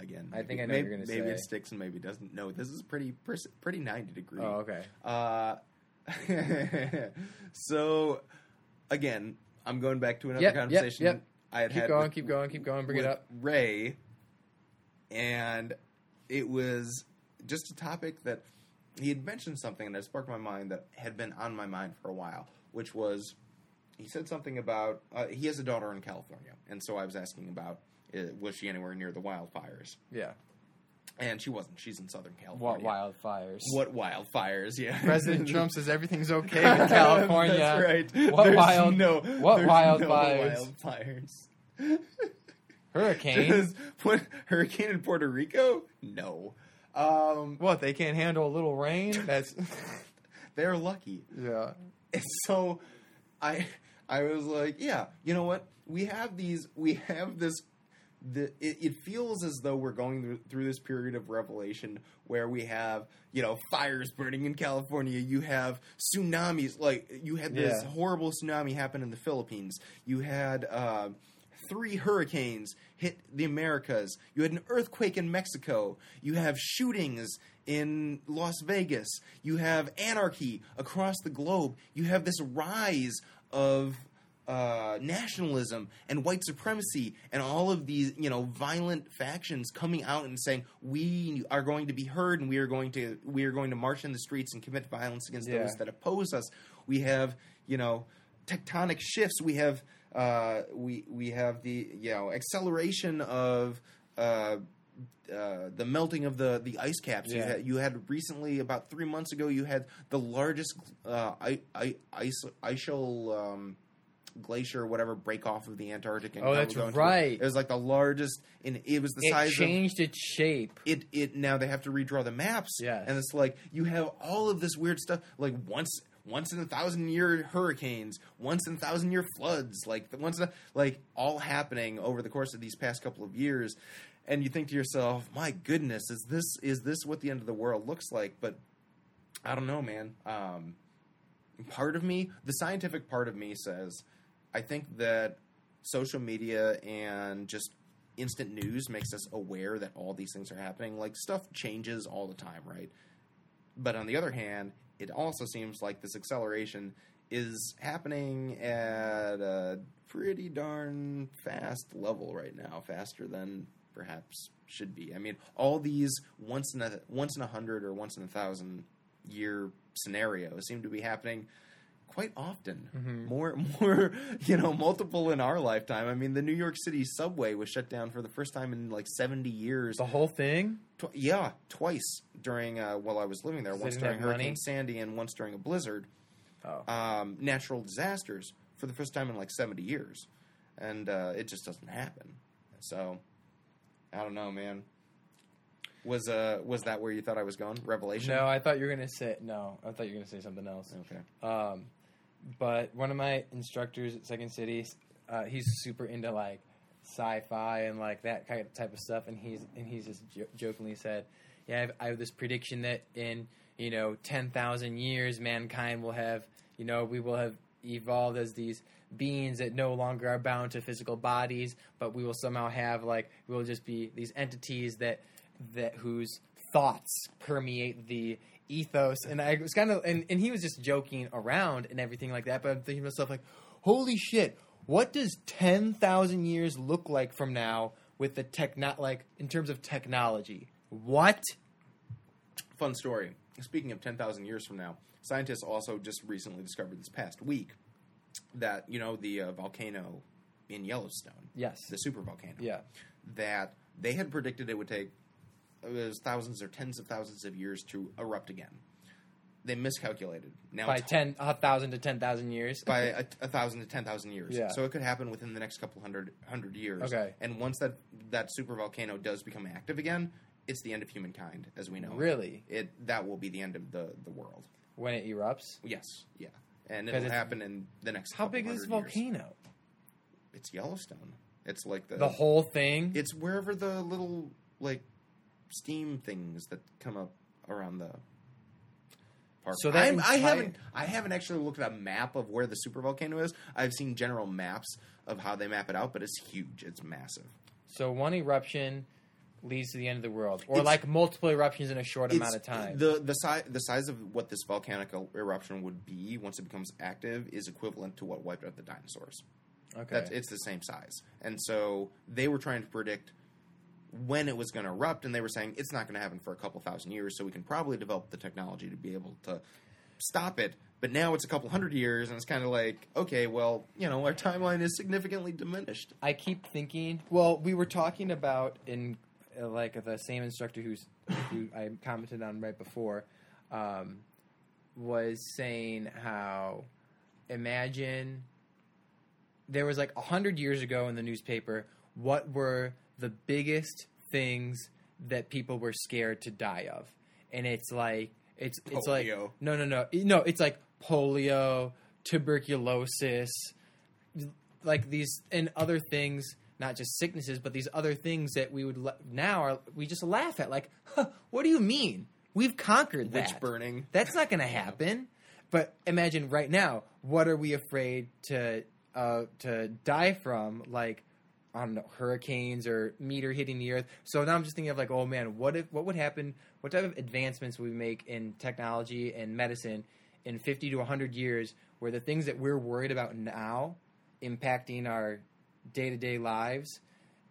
Speaker 1: again,
Speaker 2: I think I know
Speaker 1: maybe,
Speaker 2: you're gonna say
Speaker 1: maybe it sticks and maybe doesn't. No, this is pretty pretty ninety degree.
Speaker 2: Oh, okay.
Speaker 1: Uh, (laughs) so again, I'm going back to another
Speaker 2: Yep, yep,
Speaker 1: conversation
Speaker 2: yep.
Speaker 1: I had
Speaker 2: Keep
Speaker 1: had
Speaker 2: going,
Speaker 1: with-
Speaker 2: keep going, keep going. Bring it up.
Speaker 1: Ray, and it was just a topic that he had mentioned something, and it sparked my mind that had been on my mind for a while, which was he said something about uh, he has a daughter in California, and so I was asking about uh, was she anywhere near the wildfires,
Speaker 2: Yeah.
Speaker 1: and she wasn't. She's in Southern California.
Speaker 2: What wildfires?
Speaker 1: What wildfires? Yeah,
Speaker 4: President Trump says everything's okay in (laughs) California.
Speaker 1: That's right.
Speaker 2: What
Speaker 1: There's
Speaker 2: wild-
Speaker 1: No,
Speaker 2: what wildfires?
Speaker 1: No wildfires.
Speaker 2: Hurricane. (laughs)
Speaker 1: Does- what hurricane in Puerto Rico? No. Um,
Speaker 4: What? They can't handle a little rain? (laughs) That's (laughs)
Speaker 1: they're lucky.
Speaker 4: yeah.
Speaker 1: And so I I was like, yeah, you know what? We have these we have this the it, it feels as though we're going through, through this period of revelation where we have, you know, fires burning in California, you have tsunamis like you had this
Speaker 4: Yeah.
Speaker 1: horrible tsunami happen in the Philippines. You had uh three hurricanes hit the Americas. You had an earthquake in Mexico. You have shootings in Las Vegas. You have anarchy across the globe. You have this rise of uh, nationalism and white supremacy and all of these, you know, violent factions coming out and saying we are going to be heard and we are going to we are going to march in the streets and commit violence against
Speaker 4: Yeah.
Speaker 1: those that oppose us. We have, you know, tectonic shifts. We have uh, we we have the you know acceleration of uh, uh, the melting of the the ice caps. You, had, you had recently about three months ago. You had the largest uh, I, I, ice icial um, glacier, whatever, break off of the Antarctic. And
Speaker 4: Oh, that's right.
Speaker 1: It was like the largest, and it was the
Speaker 2: it
Speaker 1: size of
Speaker 2: changed its shape.
Speaker 1: it it now they have to redraw the maps.
Speaker 4: Yes.
Speaker 1: And it's like you have all of this weird stuff like once once in a thousand year hurricanes, once in a thousand year floods, like the once a, like all happening over the course of these past couple of years. And you think to yourself, "My goodness, is this is this what the end of the world looks like?" But I don't know, man. Um, part of me, the scientific part of me says, I think that social media and just instant news makes us aware that all these things are happening. Like stuff changes all the time, right? But on the other hand, it also seems like this acceleration is happening at a pretty darn fast level right now, faster than perhaps should be. I mean, all these once in a once in a hundred or once in a thousand year scenarios seem to be happening quite often.
Speaker 4: Mhm.
Speaker 1: More, (laughs) more, you know, multiple in our lifetime. I mean, the New York City subway was shut down for the first time in like seventy years.
Speaker 4: The whole thing?
Speaker 1: Tw- yeah, twice during uh, while I was living there. Once during Hurricane
Speaker 2: money?
Speaker 1: Sandy and once during a blizzard.
Speaker 2: Oh.
Speaker 1: Um, natural disasters for the first time in like seventy years, and uh, it just doesn't happen. So, I don't know, man. Was uh was that where you thought I was going? Revelation.
Speaker 2: No, I thought you were gonna say no. I thought you were gonna say something else.
Speaker 1: Okay.
Speaker 2: Um, but one of my instructors at Second City, uh, he's super into like sci-fi and like that kind of type of stuff, and he's and he's just jo- jokingly said, "Yeah, I have, I have this prediction that in you know ten thousand years, mankind will have you know we will have evolved as these." beings that no longer are bound to physical bodies but we will somehow have like we will just be these entities that that whose thoughts permeate the ethos and i was kind of and, and he was just joking around and everything like that but i'm thinking to myself like holy shit what does 10,000 years look like from now with the tech not like in terms of technology? What?
Speaker 1: Fun story. Speaking of 10,000 years from now, scientists also just recently discovered this past week that, you know, the uh, volcano in Yellowstone,
Speaker 2: yes.
Speaker 1: the super volcano,
Speaker 2: yeah.
Speaker 1: that they had predicted it would take Uh, it was thousands or tens of thousands of years to erupt again. They miscalculated. Now
Speaker 2: by 10 a thousand to 10,000 years
Speaker 1: by a, a thousand to ten thousand years.
Speaker 2: Yeah.
Speaker 1: So it could happen within the next couple hundred hundred years.
Speaker 2: Okay.
Speaker 1: And once that that super volcano does become active again, it's the end of humankind as we know.
Speaker 2: really
Speaker 1: It that will be the end of the the world.
Speaker 2: when it erupts
Speaker 1: Yes. Yeah. And it'll happen in the next.
Speaker 2: how big is this
Speaker 1: hundred years.
Speaker 2: volcano
Speaker 1: It's Yellowstone. It's like the
Speaker 2: the whole thing
Speaker 1: It's wherever the little like steam things that come up around the park.
Speaker 2: So that
Speaker 1: I'm- I haven't I haven't actually looked at a map of where the super volcano is. I've seen general maps of how they map it out, but it's huge. It's massive.
Speaker 2: So one eruption leads to the end of the world, or
Speaker 1: It's-
Speaker 2: like multiple eruptions in a short amount of time.
Speaker 1: The the size the size of what this volcanic eruption would be once it becomes active is equivalent to what wiped out the dinosaurs.
Speaker 2: okay,
Speaker 1: That's it's the same size. And so they were trying to predict when it was going to erupt, and they were saying it's not going to happen for a couple thousand years. So we can probably develop the technology to be able to stop it. But now it's a couple hundred years, and it's kind of like, okay, well, you know, our timeline is significantly diminished.
Speaker 2: I keep thinking. Well, we were talking about in uh, like the same instructor who's who I commented on right before um, was saying how imagine there was like a hundred years ago in the newspaper. What were the biggest things that people were scared to die of? And it's like it's it's like no no no. No it's like polio, tuberculosis, like these and other things not just sicknesses but these other things that we would la- now are we just laugh at like huh, what do you mean? We've conquered
Speaker 1: Witch
Speaker 2: that.
Speaker 1: burning.
Speaker 2: that's not going to happen. But imagine right now what are we afraid to uh, to die from? Like I don't know hurricanes or meteor hitting the earth so now I'm just thinking of like oh man what if what would happen what type of advancements would we make in technology and medicine in 50 to 100 years where the things that we're worried about now impacting our day-to-day lives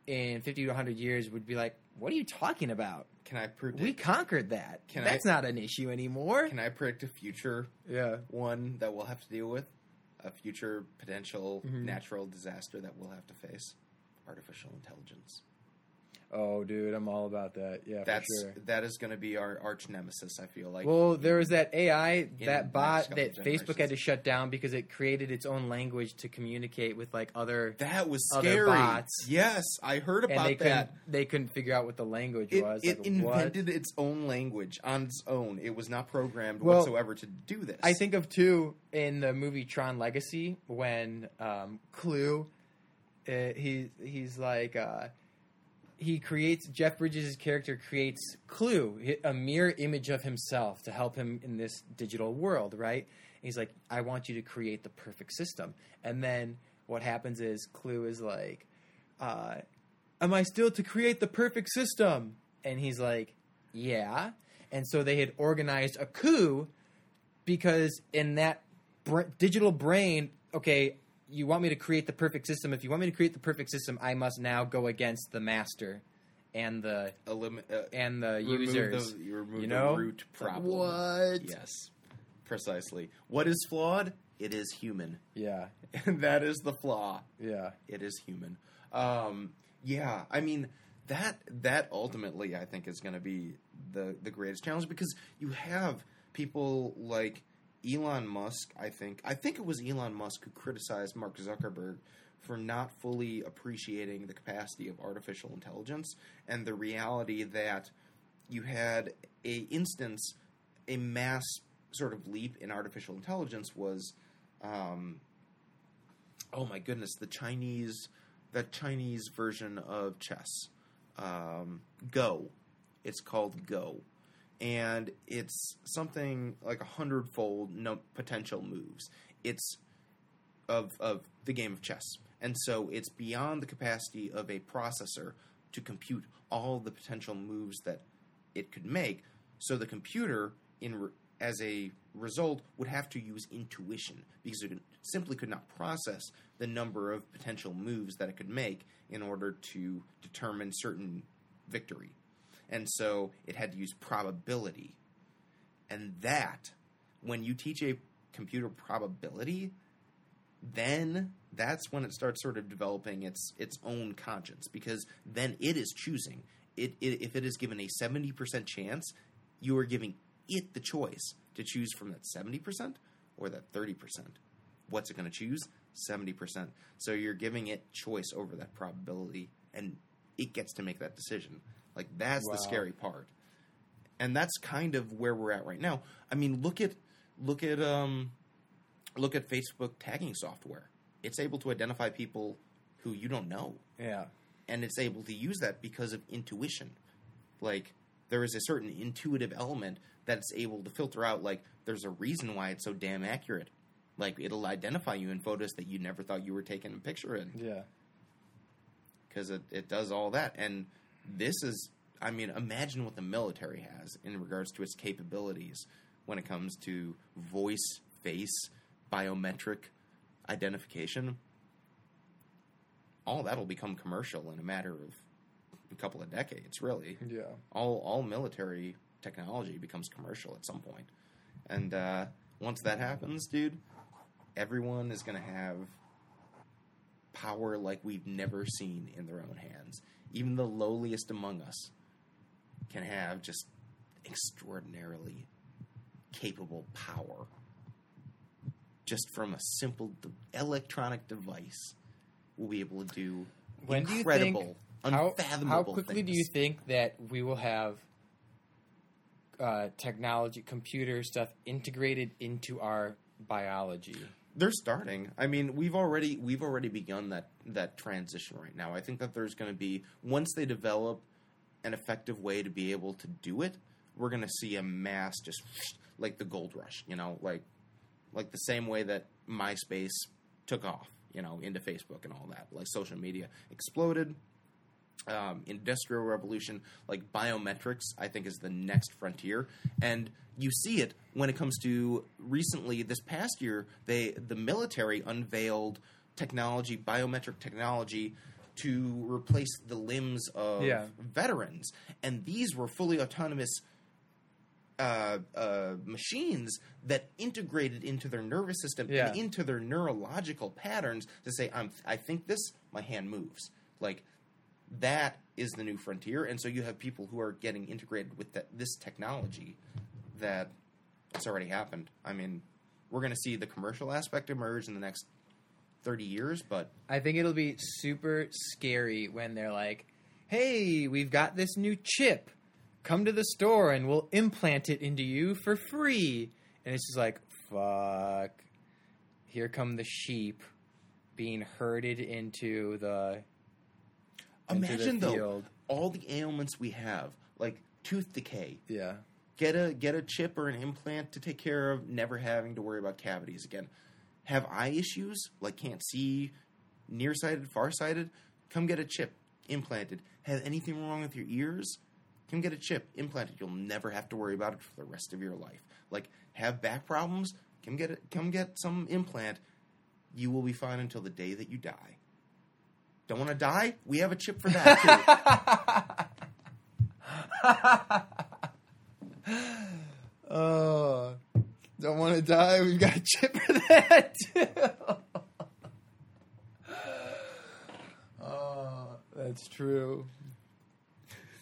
Speaker 2: in 50 to 100 years would be like what are you talking about
Speaker 1: Can I predict?
Speaker 2: we conquered that
Speaker 1: Can
Speaker 2: that's
Speaker 1: I-
Speaker 2: not an issue anymore
Speaker 1: can I predict a future
Speaker 2: yeah
Speaker 1: one that we'll have to deal with? A future potential
Speaker 2: Mhm.
Speaker 1: natural disaster that we'll have to face? Artificial intelligence.
Speaker 2: Oh, dude, I'm all about that. Yeah,
Speaker 1: That's
Speaker 2: sure.
Speaker 1: that is going to be our arch nemesis. I feel like.
Speaker 2: well, there was that AI, that bot that Facebook had to shut down because it created its own language to communicate with like other,
Speaker 1: that was scary.
Speaker 2: bots.
Speaker 1: Yes, I heard
Speaker 2: and
Speaker 1: about
Speaker 2: they couldn't
Speaker 1: that.
Speaker 2: they couldn't figure out what the language
Speaker 1: It,
Speaker 2: was.
Speaker 1: it
Speaker 2: like,
Speaker 1: invented
Speaker 2: what?
Speaker 1: its own language on its own. It was not programmed
Speaker 2: Well,
Speaker 1: whatsoever to do this.
Speaker 2: I think of two in the movie Tron Legacy when um, Clu, uh, he he's like uh, he creates Jeff Bridges' character creates Clu, a mirror image of himself to help him in this digital world, right? And he's like, I want you to create the perfect system, and then what happens is Clu is like, uh, Am I still to create the perfect system? And he's like, Yeah. And so they had organized a coup because in that br- digital brain, okay, you want me to create the perfect system. If you want me to create the perfect system, I must now go against the master and the
Speaker 1: Elimi- uh,
Speaker 2: and the users.
Speaker 1: the, you remove
Speaker 2: you know?
Speaker 1: the root problem.
Speaker 2: what?
Speaker 1: Yes, precisely. What is flawed? It is human,
Speaker 2: Yeah, (laughs)
Speaker 1: and that is the flaw.
Speaker 2: yeah,
Speaker 1: It is human. Um, yeah, I mean that that ultimately I think is going to be the the greatest challenge because you have people like Elon Musk. I think I think it was Elon Musk who criticized Mark Zuckerberg for not fully appreciating the capacity of artificial intelligence and the reality that you had a instance a mass sort of leap in artificial intelligence was um, oh my goodness, the Chinese that Chinese version of chess, um, Go. It's called Go, and it's something like a hundredfold no potential moves. It's of of the game of chess, and so it's beyond the capacity of a processor to compute all the potential moves that it could make. So the computer, in re- as a result, would have to use intuition because it simply could not process the number of potential moves that it could make in order to determine certain victory. And so it had to use probability. And that, when you teach a computer probability, then that's when it starts sort of developing its its own conscience because then it is choosing. It, it if it is given a 70% chance, you are giving it the choice to choose from that 70% or that 30%. What's it going to choose? 70%. So you're giving it choice over that probability and it gets to make that decision. Like that's
Speaker 3: Wow.
Speaker 1: the scary part. And that's kind of where we're at right now. I mean, look at look at um look at Facebook tagging software. It's able to identify people who you don't know
Speaker 3: Yeah.
Speaker 1: and it's able to use that because of intuition. Like there is a certain intuitive element that's able to filter out. Like there's a reason why it's so damn accurate. Like it'll identify you in photos that you never thought you were taking a picture in
Speaker 3: Yeah.
Speaker 1: because it, it does all that. And this is, I mean, imagine what the military has in regards to its capabilities when it comes to voice, face, biometric identification. All that'll become commercial in a matter of a couple of decades, really.
Speaker 2: Yeah.
Speaker 1: All all military technology becomes commercial at some point, and uh, once that happens, dude, everyone is going to have power like we've never seen in their own hands. Even the lowliest among us can have just extraordinarily capable power just from a simple de- electronic device. We'll be able to do
Speaker 3: When do you
Speaker 1: incredible,
Speaker 3: think- How,
Speaker 1: unfathomable
Speaker 3: how quickly do you think that we will have uh, technology, computer stuff integrated into our biology?
Speaker 1: They're starting. I mean, we've already we've already begun that that transition right now. I think that there's going to be once they develop an effective way to be able to do it, we're going to see a mass just like the gold rush, you know, like like the same way that MySpace took off, you know, into Facebook and all that. Like social media exploded. Um, industrial revolution, like biometrics, I think is the next frontier, and you see it when it comes to recently this past year. They the military unveiled technology, biometric technology, to replace the limbs of
Speaker 2: Yeah.
Speaker 1: veterans, and these were fully autonomous uh, uh, machines that integrated into their nervous system
Speaker 2: Yeah.
Speaker 1: and into their neurological patterns to say, "I'm I think this, my hand moves." Like that is the new frontier, and so you have people who are getting integrated with this technology that it's already happened. I mean, we're going to see the commercial aspect emerge in the next thirty years, but
Speaker 2: I think it'll be super scary when they're like, "Hey, we've got this new chip. Come to the store and we'll implant it into you for free." And it's just like, "Fuck." Here come the sheep being herded into the
Speaker 1: imagine though
Speaker 2: field.
Speaker 1: all the ailments we have, like tooth decay,
Speaker 2: Yeah.
Speaker 1: get a get a chip or an implant to take care of never having to worry about cavities again. Have eye issues like can't see, nearsighted, farsighted? Come get a chip implanted. Have anything wrong with your ears? Come get a chip implanted. You'll never have to worry about it for the rest of your life. Like have back problems? Come get it. Come get some implant. You will be fine until the day that you die. Don't want to die? We have a chip for that too. (laughs)
Speaker 2: Oh, don't want to die. We've got a chip for that (laughs) too. oh, that's true.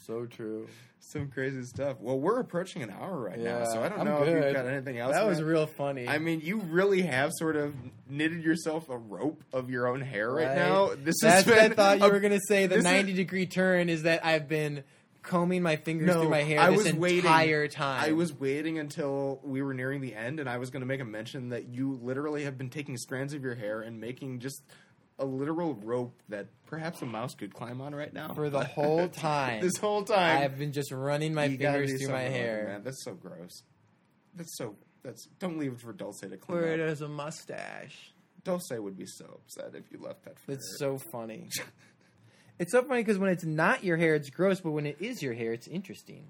Speaker 2: So true.
Speaker 1: Some crazy stuff. Well, we're approaching an hour right now, so I don't
Speaker 2: I'm
Speaker 1: know if you've got anything else.
Speaker 2: That was real funny.
Speaker 1: I mean, you really have sort of knitted yourself a rope of your own hair right,
Speaker 2: Right.
Speaker 1: now. This
Speaker 2: That's what I thought you
Speaker 1: a-
Speaker 2: were going to say. The
Speaker 1: this is-
Speaker 2: 90 degree turn is that I've been combing my fingers
Speaker 1: No,
Speaker 2: through my hair
Speaker 1: I
Speaker 2: this
Speaker 1: was waiting.
Speaker 2: entire time.
Speaker 1: I was waiting until we were nearing the end, and I was going to make a mention that you literally have been taking strands of your hair and making just a literal rope that perhaps a mouse could climb on right now
Speaker 2: For the (laughs) whole time.
Speaker 1: this whole time,
Speaker 2: I've been just running my
Speaker 1: You
Speaker 2: fingers through my
Speaker 1: something about it,
Speaker 2: hair.
Speaker 1: man. That's so gross. That's so. That's don't leave it for Dulce to clean
Speaker 2: Where it
Speaker 1: up.
Speaker 2: has a mustache.
Speaker 1: Dulce would be so upset if you left that for
Speaker 2: It's
Speaker 1: her.
Speaker 2: so funny. (laughs) it's so funny because when it's not your hair, it's gross, but when it is your hair, it's interesting.